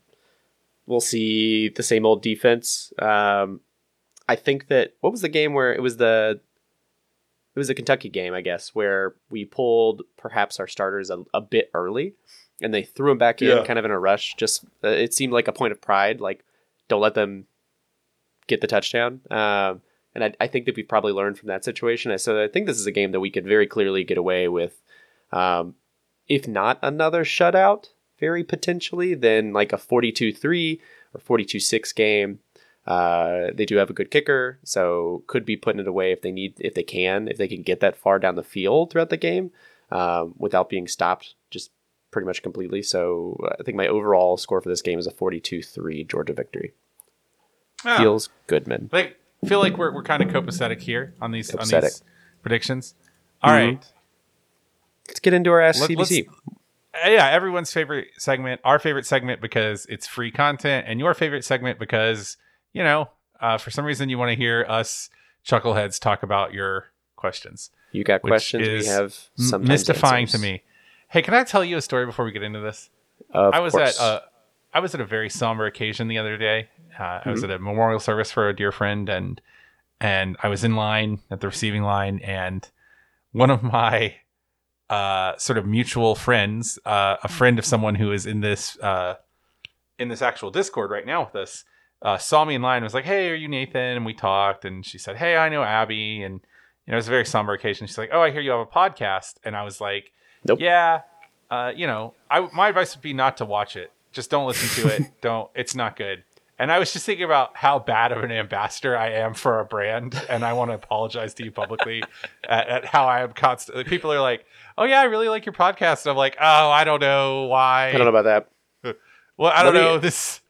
we'll see the same old defense. Um, I think that what was the game where it was the it was a Kentucky game, I guess, where we pulled perhaps our starters a, a bit early, and they threw them back in Yeah. kind of in a rush. Just uh, it seemed like a point of pride, like don't let them get the touchdown. Um, and I, I think that we've probably learned from that situation. So I think this is a game that we could very clearly get away with, um, if not another shutout, very potentially, then like a 42-3 or 42-6 game. Uh, they do have a good kicker, so could be putting it away if they need, if they can, if they can get that far down the field throughout the game um, without being stopped, just pretty much completely. So uh, I think my overall score for this game is a 42-3 Georgia victory. Ah, Feels good, man. like feel like we're, we're kind of copacetic here on these on these predictions. All right. Mhm. Let's get into our Ask Let- CBC. Uh, yeah, everyone's favorite segment, our favorite segment because it's free content, and your favorite segment because you know, uh, for some reason you want to hear us chuckleheads talk about your questions. You got questions. We have mystifying to me. Hey, can I tell you a story before we get into this? Of I was course. at uh, I was at a very somber occasion the other day. Uh, I Mm-hmm. was at a memorial service for a dear friend, and and I was in line at the receiving line, and one of my uh, sort of mutual friends, uh, a friend of someone who is in this uh, in this actual Discord right now with us, uh, saw me in line and was like, "Hey, are you Nathan?" And we talked, and she said, "Hey, I know Abby," and you know, it was a very somber occasion. She's like, "Oh, I hear you have a podcast," and I was like, Nope. "Yeah." Uh, you know, I my advice would be not to watch it. Just don't listen to it. don't. It's not good. And I was just thinking about how bad of an ambassador I am for a brand, and I want to apologize to you publicly at, at how I am constantly. People are like, "Oh yeah, I really like your podcast." And I'm like, "Oh, I don't know why." I don't know about that. Well, I don't Let me- know. This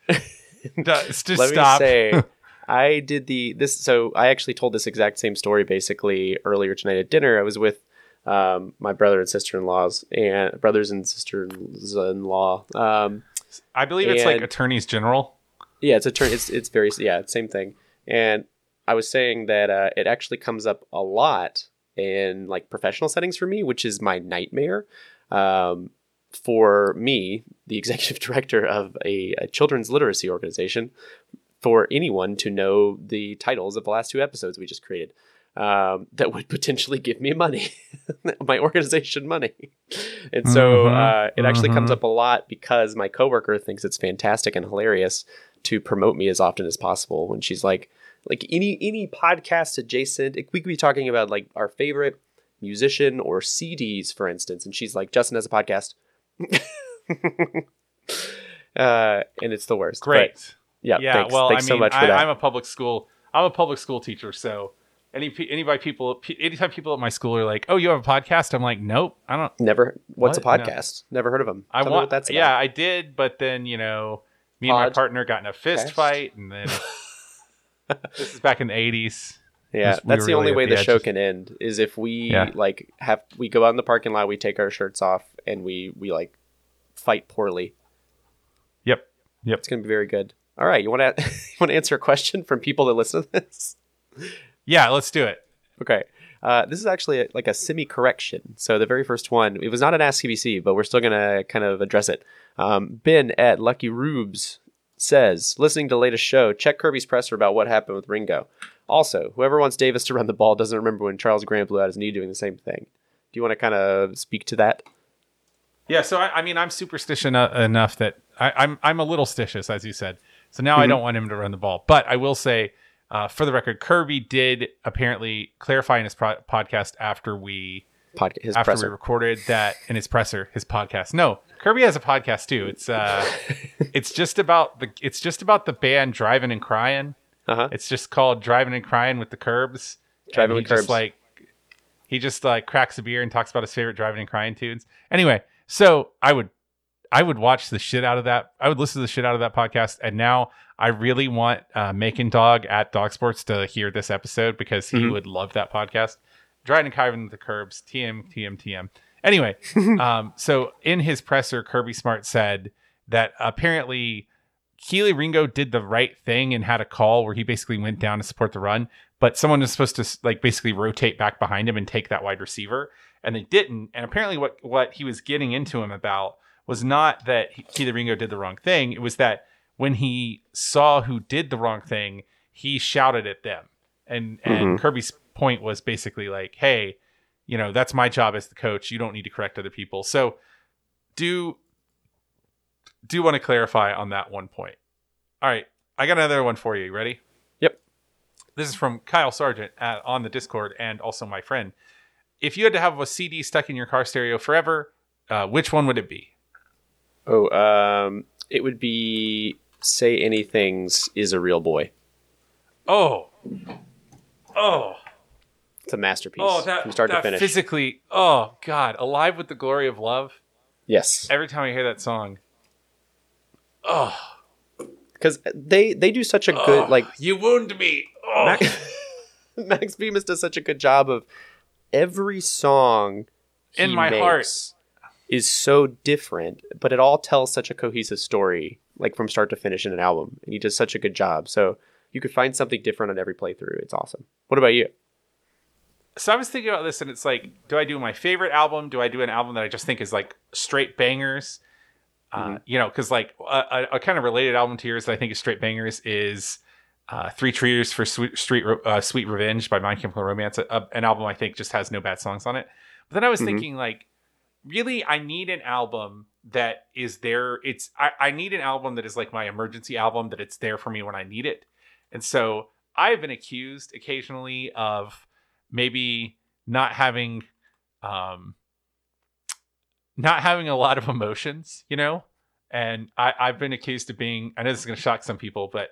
just, Let stop. me say, I did the this. So I actually told this exact same story basically earlier tonight at dinner. I was with um, my brother and sister in laws and brothers and sisters in law. Um, I believe it's like attorneys general. yeah, it's a turn. It's it's very yeah, same thing. And I was saying that uh, it actually comes up a lot in like professional settings for me, which is my nightmare. Um, for me, the executive director of a, a children's literacy organization, for anyone to know the titles of the last two episodes we just created. Um, that would potentially give me money, my organization money, and so Mhm, uh, it actually comes mhm. up a lot because my coworker thinks it's fantastic and hilarious to promote me as often as possible. When she's like, like any any podcast adjacent, we could be talking about like our favorite musician or CDs, for instance, and she's like, Justin has a podcast, uh, and it's the worst. Great. But, yeah, yeah. thanks, well, thanks I so mean, much for I, that. I'm a public school. I'm a public school teacher, so any anybody people anytime people at my school are like, "Oh, you have a podcast?" I'm like, "Nope, I don't." Never. What's What? a No. podcast? Never heard of them. I Tell want. that's about. yeah, I did, but then you know, me and my partner got in a fist cast? fight, and then this is back in the '80s. Yeah, We that's the only way the, the show can end is if we Yeah. like have we go out in the parking lot, we take our shirts off, and we we like fight poorly. Yep. Yep. It's gonna be very good. All right, you want to you want to answer a question from people that listen to this? Yeah, let's do it. Okay. Uh, this is actually a, like a semi correction. So the very first one, it was not an Ask CBC, but we're still gonna kind of address it. Um, ben at Lucky Rubes says, listening to the latest show, check Kirby's presser about what happened with Ringo. Also, whoever wants Davis to run the ball doesn't remember when Charles Grant blew out his knee doing the same thing. Do you want to kind of speak to that? Yeah, so I, I mean, I'm superstition uh, enough that I, I'm I'm a little stitious, as you said. So now I Mhm. don't want him to run the ball, but I will say, uh, for the record, Kirby did apparently clarify in his pro- podcast after we after we recorded that in his presser, his podcast. No, Kirby has a podcast too. It's uh, it's just about the it's just about the band driving and crying. Uh-huh. It's just called driving and crying with the Curbs. Driving And with Curbs. like he just like cracks a beer and talks about his favorite driving and crying tunes. Anyway, so I would I would watch the shit out of that. I would listen to the shit out of that podcast. And now I really want uh, Macon Dog at Dog Sports to hear this episode because he Mhm. would love that podcast. Driving and crying with the Curbs. TM TM TM. Anyway, um, so in his presser, Kirby Smart said that apparently Kelee Ringo did the right thing and had a call where he basically went down to support the run, but someone was supposed to like basically rotate back behind him and take that wide receiver, and they didn't. And apparently, what what he was getting into him about was not that Kelee Ringo did the wrong thing. It was that when he saw who did the wrong thing, he shouted at them. And and Mhm. Kirby's point was basically like, "Hey, you know, that's my job as the coach. You don't need to correct other people." So do do want to clarify on that one point. All right, I got another one for you. You ready? Yep. This is from Kyle Sargent at, on the Discord and also my friend. If you had to have a CD stuck in your car stereo forever, uh, which one would it be? Oh, um, it would be "Say Anything's" is a real boy. Oh, oh, It's a masterpiece oh! That from start that to finish. physically. Oh God, alive with the glory of love. yes, Every time I hear that song, oh, because they they do such a good oh, like you wound me. Oh. Max, Max Bemis does such a good job of every song In my heart. is so different, but it all tells such a cohesive story, like from start to finish in an album. And he does such a good job. So you could find something different on every playthrough. It's awesome. What about you? so I was thinking about this, and it's like, do I do my favorite album? Do I do an album that I just think is like straight bangers? Uh, Mhm. You know, because like a, a, kind of related album to yours that I think is straight bangers is uh, Three Cheers for Sweet, Street, uh, Sweet Revenge by My Chemical Romance, a, an album I think just has no bad songs on it. But then I was Mhm. thinking, like, really, I need an album that is there. It's I, I need an album that is like my emergency album that it's there for me when I need it. And so I've been accused occasionally of maybe not having um not having a lot of emotions, you know? And I, I've been accused of being, I know this is going to shock some people, but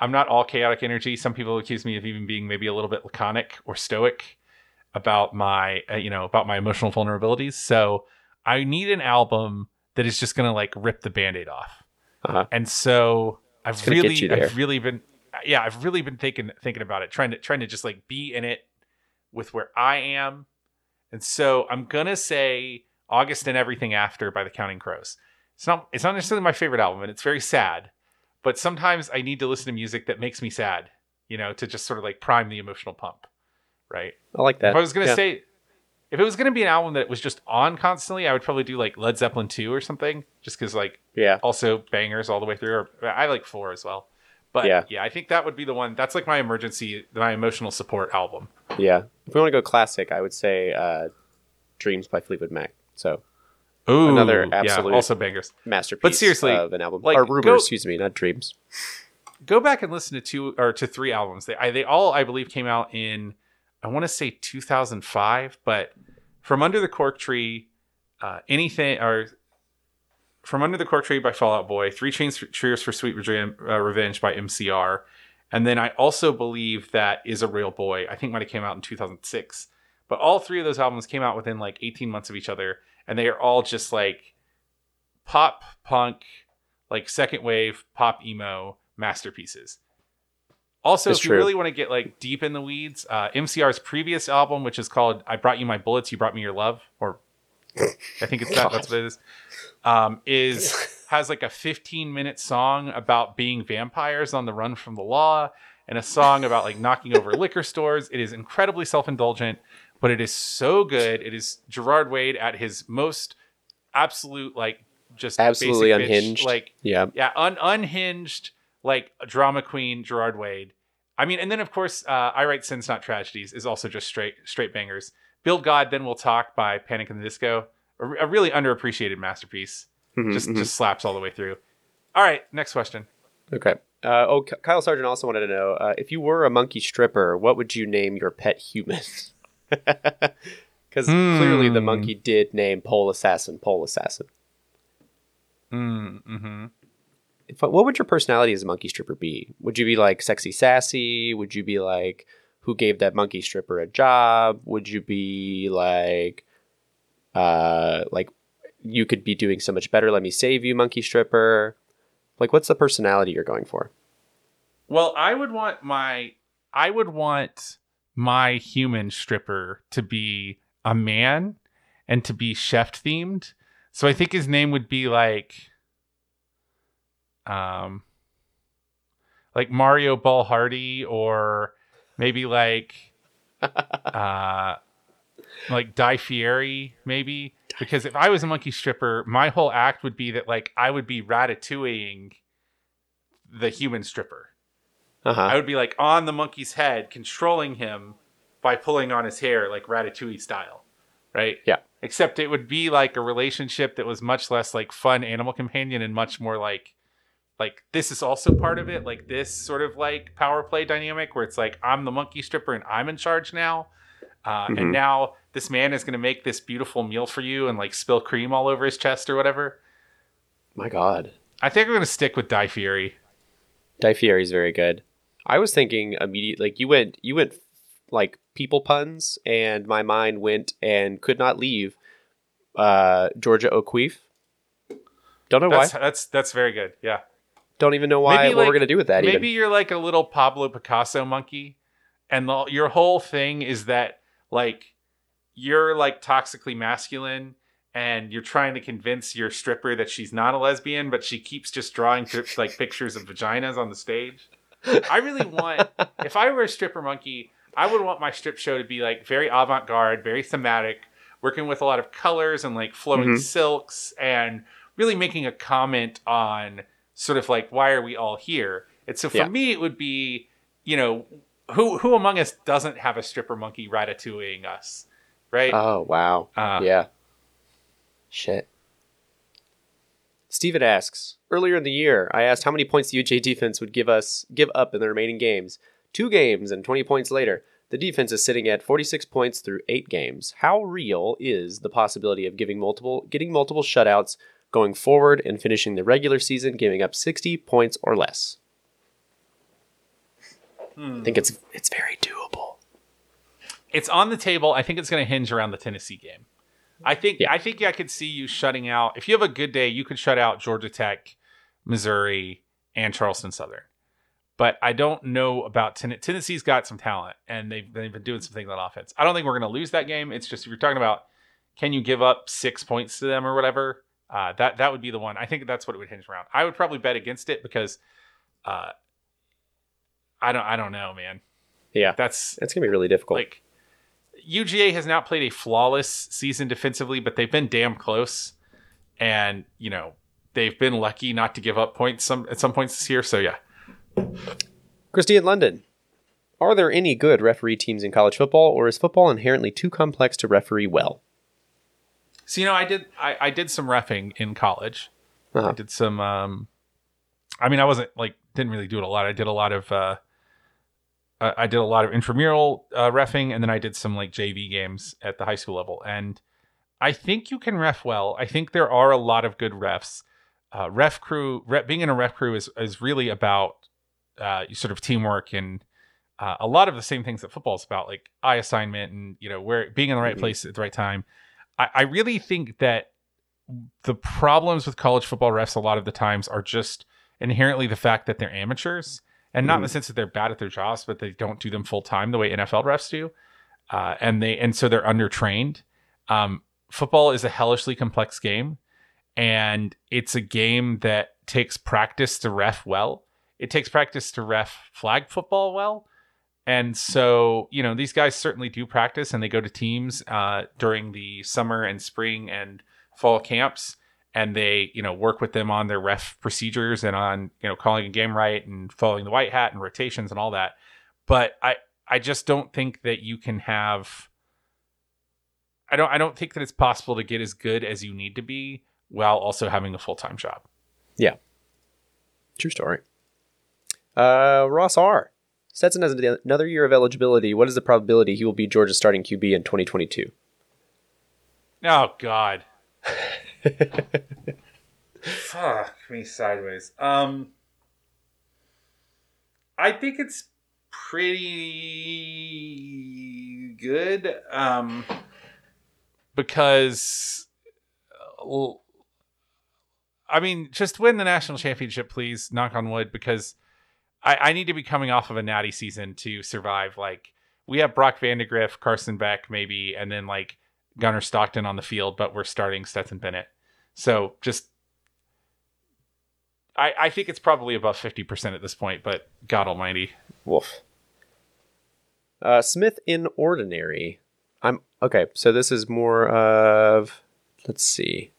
I'm not all chaotic energy. Some people accuse me of even being maybe a little bit laconic or stoic about my, uh, you know, about my emotional vulnerabilities. So I need an album that is just going to like rip the band aid off. Uh-huh. And so I've really. I've really been, yeah, I've really been thinking, thinking about it, trying to, trying to just like be in it with where I am. And so I'm going to say August and Everything After by the Counting Crows. It's not, it's not necessarily my favorite album and it's very sad, but sometimes I need to listen to music that makes me sad, you know, to just sort of like prime the emotional pump. Right. I like that. If I was gonna Yeah. say, if it was gonna be an album that was just on constantly, I would probably do like Led Zeppelin two or something, just because like yeah, also bangers all the way through. Or I like four as well, but Yeah. yeah, I think that would be the one. That's like my emergency, my emotional support album. yeah. If we want to go classic, I would say uh, "Dreams" by Fleetwood Mac. So Ooh, Another yeah, absolute- also bangers. masterpiece. But seriously, of an album like, or rumors, go- excuse me, not dreams. Go back and listen to two or to three albums. They I, they all I believe came out in I want to say 2005, but from Under the Cork Tree, uh, anything or from Under the Cork Tree by Fallout Boy, Three Chains Cheers for Sweet Revenge, uh, Revenge by MCR, and then I also believe that Is a Real Boy. I think might have came out in 2006. But all three of those albums came out within like 18 months of each other, and they are all just like pop punk, like second wave pop emo masterpieces. Also, It's if you true. really want to get like deep in the weeds, uh, MCR's previous album, which is called "I Brought You My Bullets, You Brought Me Your Love," or I think it's that. That's what it is. Um, is has like a 15 minute song about being vampires on the run from the law, and a song about like knocking over liquor stores. It is incredibly self indulgent, but it is so good. It is Gerard Way at his most absolute like just Absolutely basic bitch, unhinged. like Yeah, yeah, un- unhinged, like drama queen Gerard Way. I mean, and then of course, uh, I write sins not tragedies is also just straight straight bangers. Build God, then we'll talk by Panic in the Disco, a, a really underappreciated masterpiece. Mhm, Just mhm. just slaps all the way through. All right, next question. Okay. Uh, oh, Kyle Sargent also wanted to know uh, if you were a monkey stripper, what would you name your pet human? Because clearly the Hmm. monkey did name Pole Assassin Pole Assassin. Mm, hmm If, what would your personality as a monkey stripper be? Would you be like sexy sassy? Would you be like who gave that monkey stripper a job? Would you be like uh like you could be doing so much better, let me save you, monkey stripper? Like what's the personality you're going for? Well, I would want my I would want my human stripper to be a man and to be chef themed. So I think his name would be like um like Mario Ball Hardy or maybe like uh like Di Fieri maybe because if I was a monkey stripper, my whole act would be that like I would be ratatouilleing the human stripper. Uh-huh. I would be like on the monkey's head, controlling him by pulling on his hair, like Ratatouille style, right? Yeah. Except it would be like a relationship that was much less like fun animal companion and much more like, like this is also part of it, like this sort of like power play dynamic where it's like I'm the monkey stripper and I'm in charge now, uh, Mhm. and now this man is going to make this beautiful meal for you and like spill cream all over his chest or whatever. My god. I think I'm going to stick with Di Fury. Di Fieri's very good. I was thinking immediately like you went you went like people puns and my mind went and could not leave uh Georgia O'Keeffe. Don't know That's why. that's that's very good. Yeah. Don't even know why Maybe, what we're gonna do with that Maybe even. you're like a little Pablo Picasso monkey, and the, your whole thing is that like you're like toxically masculine, and you're trying to convince your stripper that she's not a lesbian, but she keeps just drawing like pictures of vaginas on the stage. I really want if I were a stripper monkey, I would want my strip show to be like very avant garde, very thematic, working with a lot of colors and like flowing Mhm. silks and really making a comment on sort of like why are we all here. And so for Yeah. me, it would be you know who who among us doesn't have a stripper monkey ratatouilleing us, right? Oh wow. Uh, yeah. Shit. Steven asks, earlier in the year, I asked how many points the UGA defense would give us give up in the remaining games. Two games and 20 points later, the defense is sitting at 46 points through 8 games. How real is the possibility of giving multiple getting multiple shutouts going forward and finishing the regular season giving up 60 points or less? I think it's it's very doable. it's on the table. I think it's going to hinge around the Tennessee game. I think Yeah. I think I could see you shutting out. If you have a good day, you could shut out Georgia Tech, Missouri, and Charleston Southern. But I don't know about Ten- Tennessee's got some talent, and they've they've been doing some things on offense. I don't think we're going to lose that game. It's just if you're talking about can you give up six points to them or whatever, uh, that that would be the one. I think that's what it would hinge around. I would probably bet against it because uh, I don't I don't know, man. Yeah. That's It's going to be really difficult. like UGA has not played a flawless season defensively, but they've been damn close, and you know they've been lucky not to give up points some at some points this year. So yeah, Christy in London. Are there any good referee teams in college football, or is football inherently too complex to referee well? so you know I did I, I did some refing in college. Uh-huh. I did some. um I mean, I wasn't like didn't really do it a lot. I did a lot of. uh uh, I did a lot of intramural uh, refing, and then I did some like JV games at the high school level. And I think you can ref well. I think there are a lot of good refs. Uh, ref crew, ref, being in a ref crew is is really about uh, sort of teamwork and uh, a lot of the same things that football is about, like eye assignment and you know where being in the right Mhm. place at the right time. I, I really think that the problems with college football refs a lot of the times are just inherently the fact that they're amateurs and not in the sense that they're bad at their jobs, but they don't do them full time the way NFL refs do, uh, and they and so they're undertrained. Um, football is a hellishly complex game, and it's a game that takes practice to ref well. It takes practice to ref flag football well. And so, you know, these guys certainly do practice and they go to teams uh, during the summer and spring and fall camps and they, you know, work with them on their ref procedures and on, you know, calling a game right and following the white hat and rotations and all that. But I, I just don't think that you can have I don't I don't think that it's possible to get as good as you need to be while also having a full-time job. Yeah. True story. Uh, Ross R. Stetson has another year of eligibility. What is the probability he will be Georgia's starting QB in 2022? Oh God. Fuck me sideways. Um I think it's pretty good. Um because uh, I mean, just win the national championship, please. Knock on wood, because I, I need to be coming off of a natty season to survive. Like we have Brock Vandegrift, Carson Beck, maybe, and then like Gunnar Stockton on the field, but we're starting Stetson Bennett. So just, I I think it's probably above fifty percent at this point. But God Almighty, Wolf. Uh, Smith in ordinary. I'm okay. So this is more of. Let's see.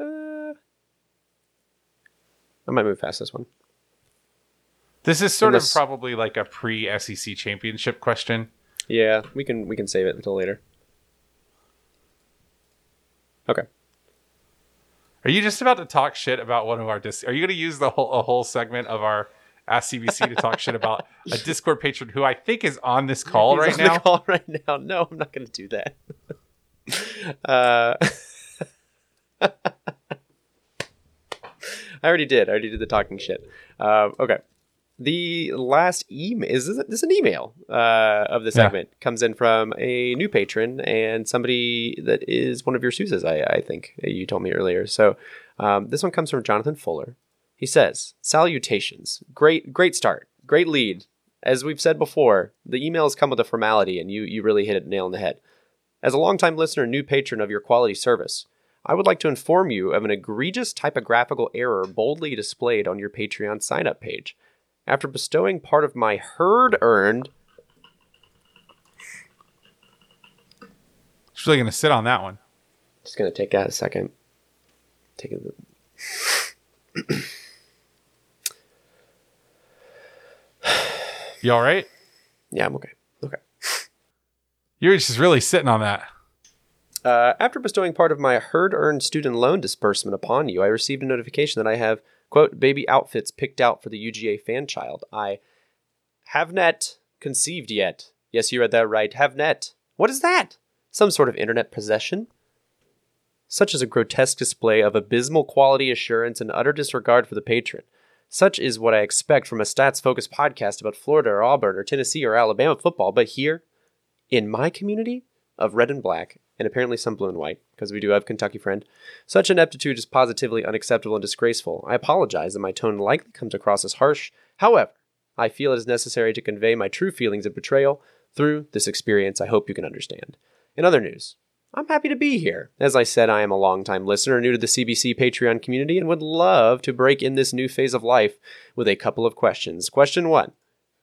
Uh, I might move past this one. this is sort Unless- of probably like a pre SEC championship question. Yeah, we can we can save it until later. Okay. Are you just about to talk shit about one of our dis? Are you going to use the whole a whole segment of our Ask CBC to talk shit about a Discord patron who I think is on this call He's right on the now? call right now. No, I'm not going to do that. uh, I already did. I already did the talking shit. Um, okay. The last email is this, this an email uh, of the Yeah. segment comes in from a new patron and somebody that is one of your Susas. I, I think you told me earlier. So um, this one comes from Jonathan Fuller. He says, "Salutations, great great start, great lead. As we've said before, the emails come with a formality, and you you really hit it nail on the head. As a longtime listener and new patron of your quality service, I would like to inform you of an egregious typographical error boldly displayed on your Patreon sign up page. After bestowing part of my herd earned, really going to sit on that one. Just gonna take that a second. Take it. You all right? Yeah, I'm okay. Okay. You're just really sitting on that. Uh, after bestowing part of my herd earned student loan disbursement upon you, I received a notification that I have, quote, baby outfits picked out for the UGA fan child. I have net conceived yet. Yes, you read that right. Have net. What is that? Some sort of internet possession? Such is a grotesque display of abysmal quality assurance and utter disregard for the patron. Such is what I expect from a stats focused podcast about Florida or Auburn or Tennessee or Alabama football. But here, in my community of red and black, and apparently some blue and white, because we do have Kentucky friend, such ineptitude is positively unacceptable and disgraceful. I apologize that my tone likely comes across as harsh. However, I feel it is necessary to convey my true feelings of betrayal through this experience. I hope you can understand. In other news, I'm happy to be here. As I said, I am a longtime listener, new to the CBC Patreon community, and would love to break in this new phase of life with a couple of questions. Question one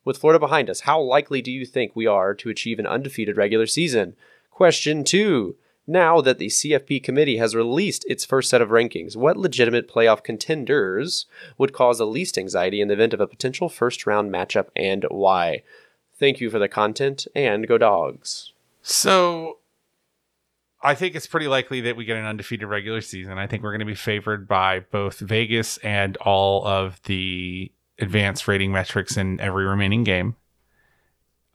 With Florida behind us, how likely do you think we are to achieve an undefeated regular season? Question two Now that the CFP committee has released its first set of rankings, what legitimate playoff contenders would cause the least anxiety in the event of a potential first round matchup and why? Thank you for the content and go dogs. So I think it's pretty likely that we get an undefeated regular season. I think we're going to be favored by both Vegas and all of the advanced rating metrics in every remaining game.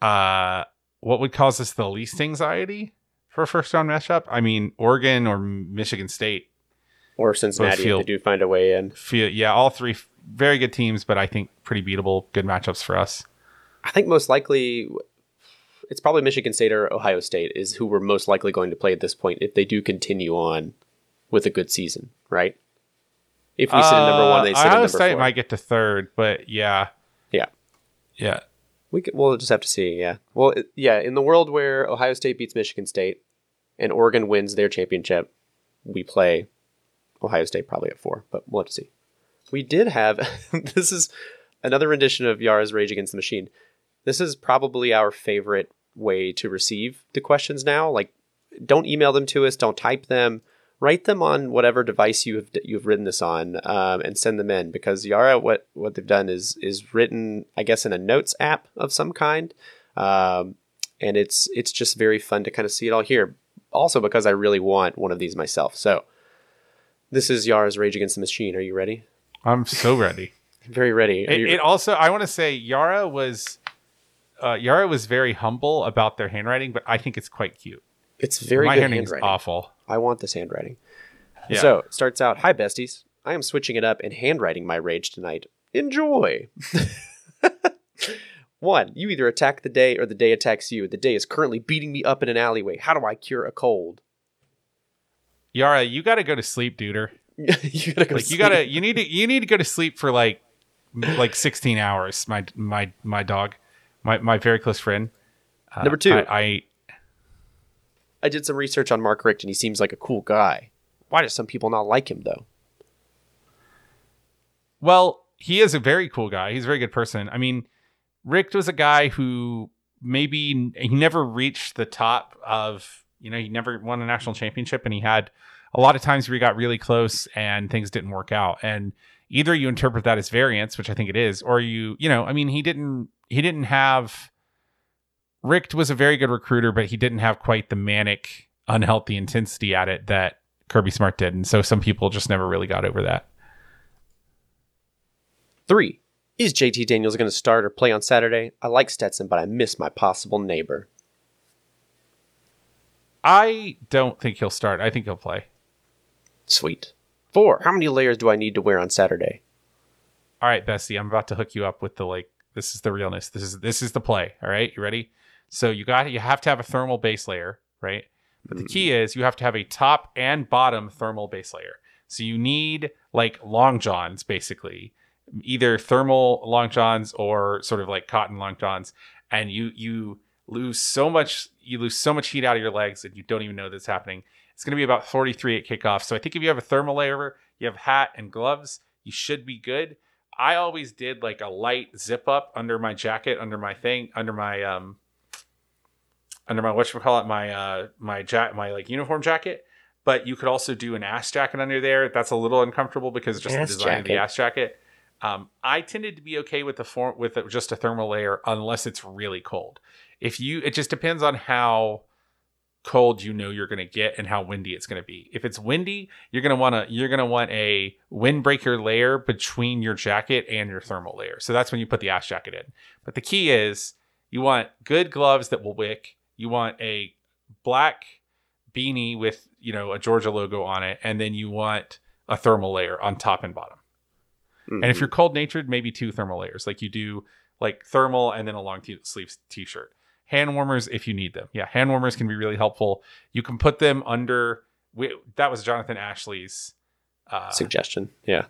Uh, what would cause us the least anxiety for a first round matchup? I mean, Oregon or Michigan State. Or Cincinnati, feel- if they do find a way in. Feel, yeah, all three very good teams, but I think pretty beatable, good matchups for us. I think most likely it's probably Michigan State or Ohio State is who we're most likely going to play at this point if they do continue on with a good season, right? If we sit in number one, they Uh, sit at Ohio number State four. might get to third, but yeah, Yeah, yeah. We could, we'll just have to see. Yeah, well, yeah, in the world where Ohio State beats Michigan State and Oregon wins their championship, we play Ohio State probably at four, but we'll have to see. We did have this is another rendition of Yara's Rage Against the Machine. This is probably our favorite way to receive the questions now. Like, don't email them to us, don't type them, write them on whatever device you have you've written this on, um, and send them in. Because Yara, what what they've done is is written, I guess, in a notes app of some kind, um, and it's it's just very fun to kind of see it all here. Also, because I really want one of these myself. So, this is Yara's Rage Against the Machine. Are you ready? I'm so ready. Very ready. It, you- it also, I want to say, Yara was, uh, Yara was very humble about their handwriting, but I think it's quite cute. It's very My good handwriting. awful. I want this handwriting. Yeah. So it starts out, hi besties. I am switching it up and handwriting my rage tonight. Enjoy. One, you either attack the day or the day attacks you. The day is currently beating me up in an alleyway. How do I cure a cold? Yara, you got to go to sleep, duder. you gotta go Like you got to, you need to, you need to go to sleep for like, like 16 hours. My, my, my dog, my, my very close friend. Uh, Number two. I, I I did some research on Mark Richt and he seems like a cool guy. Why do some people not like him though? Well, he is a very cool guy. He's a very good person. I mean, Richt was a guy who maybe he never reached the top of, you know, he never won a national championship and he had a lot of times where he got really close and things didn't work out. And either you interpret that as variance, which I think it is, or you, you know, I mean, he didn't he didn't have Richt was a very good recruiter, but he didn't have quite the manic, unhealthy intensity at it that Kirby Smart did. And so some people just never really got over that. Three, is JT Daniels going to start or play on Saturday? I like Stetson, but I miss my possible neighbor. I don't think he'll start. I think he'll play. Sweet. Four, how many layers do I need to wear on Saturday? All right, Bessie, I'm about to hook you up with the like. This is the realness. This is this is the play. All right, you ready? So you got you have to have a thermal base layer, right? But the key is you have to have a top and bottom thermal base layer. So you need like long johns, basically, either thermal long johns or sort of like cotton long johns, and you you lose so much you lose so much heat out of your legs that you don't even know that's happening. It's going to be about 43 at kickoff. So I think if you have a thermal layer, you have hat and gloves, you should be good. I always did like a light zip up under my jacket, under my thing, under my um under my what you call it my uh my jack my like uniform jacket. But you could also do an ass jacket under there. That's a little uncomfortable because just Ass the design of the ass jacket. Um, I tended to be okay with the form with a- just a thermal layer unless it's really cold. If you, it just depends on how cold you know you're going to get and how windy it's going to be. If it's windy, you're going to want to you're going to want a windbreaker layer between your jacket and your thermal layer. So that's when you put the ass jacket in. But the key is you want good gloves that will wick. You want a black beanie with, you know, a Georgia logo on it and then you want a thermal layer on top and bottom. And if Mhm. you're cold natured, maybe two thermal layers, like you do like thermal and then a long t- sleeve t-shirt. Hand warmers if you need them. Yeah, hand warmers can be really helpful. You can put them under. We, that was Jonathan Ashley's. Uh, suggestion, yeah,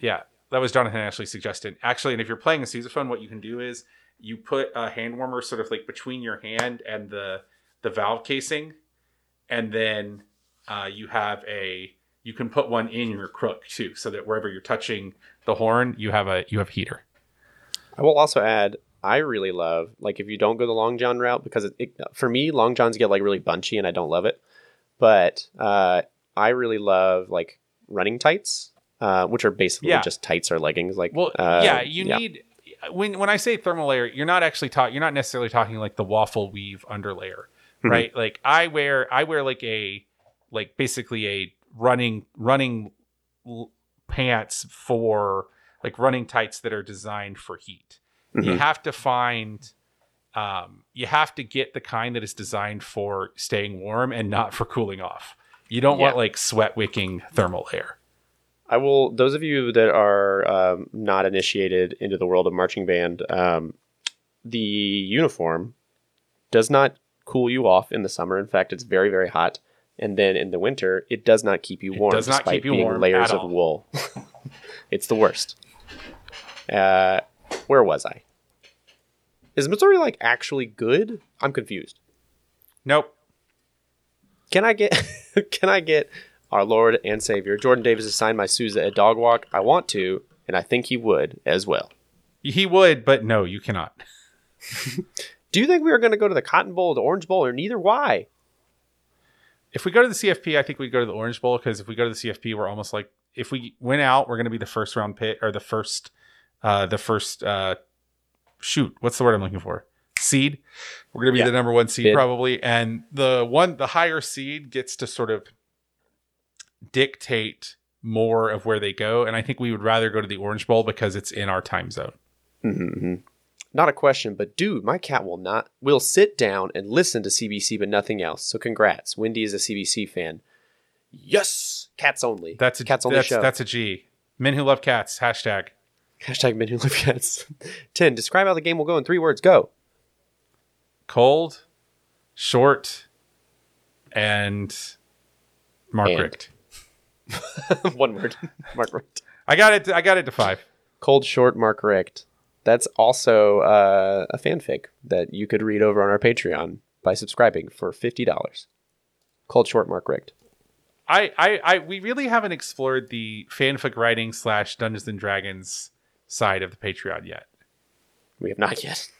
yeah, that was Jonathan Ashley suggested. Actually, and if you're playing a sousaphone, what you can do is you put a hand warmer sort of like between your hand and the the valve casing, and then uh, you have a you can put one in your crook too, so that wherever you're touching the horn, you have a you have heater. I will also add, I really love like if you don't go the long john route because it, it, for me long johns get like really bunchy and I don't love it, but uh, I really love like running tights, uh, which are basically Yeah. just tights or leggings. Like, Well, uh, yeah, you need when when I say thermal layer, you're not actually talking. You're not necessarily talking like the waffle weave underlayer, Mhm. right? Like I wear, I wear like a like basically a running running l- pants for like running tights that are designed for heat. You Mhm. have to find. Um, you have to get the kind that is designed for staying warm and not for cooling off. You don't want like sweat wicking thermal layer. I will. Those of you that are um, not initiated into the world of marching band, um, the uniform does not cool you off in the summer. In fact, it's very very hot, and then in the winter, it does not keep you warm. It does not despite keep you being warm layers of wool. it's the worst. Uh, where was I? Is Missouri like actually good? I'm confused. Nope. Can I get can I get our Lord and Savior Jordan Davis to sign my Sousa a dog walk? I want to, and I think he would as well. He would, but no, you cannot. Do you think we are going to go to the Cotton Bowl, the Orange Bowl, or neither? Why? If we go to the CFP, I think we go to the Orange Bowl because if we go to the CFP, we're almost like if we win out, we're going to be the first round pit or the first, uh, the first uh, shoot. What's the word I'm looking for? Seed. We're going to be Yeah. the number one seed Bid. probably, and the one the higher seed gets to sort of dictate more of where they go. And I think we would rather go to the Orange Bowl because it's in our time zone. Mm-hmm. Not a question, but dude, my cat will not will sit down and listen to CBC, but nothing else. So congrats, Wendy is a CBC fan. Yes, cats only. That's a cats only that's, show. That's a G. Men who love cats. Hashtag. Hashtag men who love cats. Ten. Describe how the game will go in three words. Go. cold, short, and Margaret. One word. Margaret. I got it. I got it to five. Cold short Mark Richt. That's also uh, a fanfic that you could read over on our Patreon by subscribing for fifty dollars. Cold short Mark Richt. I, I, I, we really haven't explored the fanfic writing slash Dungeons and Dragons side of the Patreon yet. We have not yet,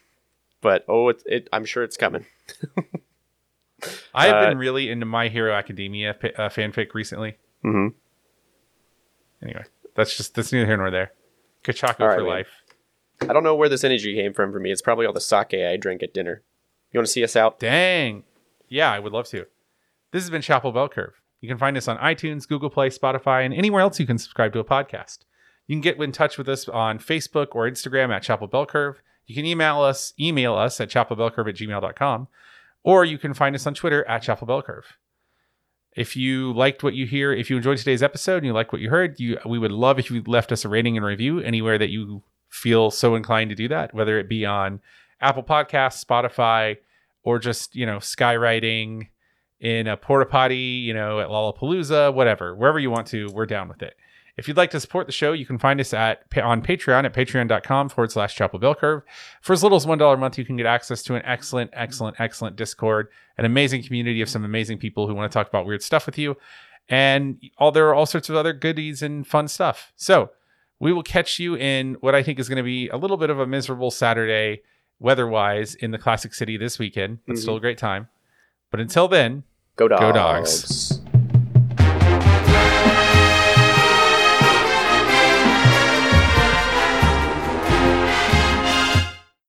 but oh, it, it, I'm sure it's coming. I have Uh, been really into My Hero Academia uh, fanfic recently. Mm-hmm. Anyway, that's just that's neither here nor there. Kachaku right, for man. life. I don't know where this energy came from for me. It's probably all the sake I drank at dinner. You want to see us out? Dang. Yeah, I would love to. This has been Chapel Bell Curve. You can find us on iTunes, Google Play, Spotify, and anywhere else you can subscribe to a podcast. You can get in touch with us on Facebook or Instagram at Chapel Bell Curve. You can email us, email us at chapelbellcurve at gmail.com, or you can find us on Twitter at Chapel Bell Curve. If you liked what you hear, if you enjoyed today's episode and you like what you heard, you we would love if you left us a rating and review anywhere that you feel so inclined to do that, whether it be on Apple Podcasts, Spotify, or just, you know, skywriting in a porta potty, you know, at Lollapalooza, whatever, wherever you want to, we're down with it. If you'd like to support the show, you can find us at on Patreon at patreon.com forward slash chapel bell curve. For as little as $1 a month, you can get access to an excellent, excellent, excellent Discord, an amazing community of some amazing people who want to talk about weird stuff with you. And all there are all sorts of other goodies and fun stuff. So we will catch you in what I think is going to be a little bit of a miserable Saturday weather wise in the classic city this weekend, but Mhm. still a great time. But until then, Go dogs. Go Dogs.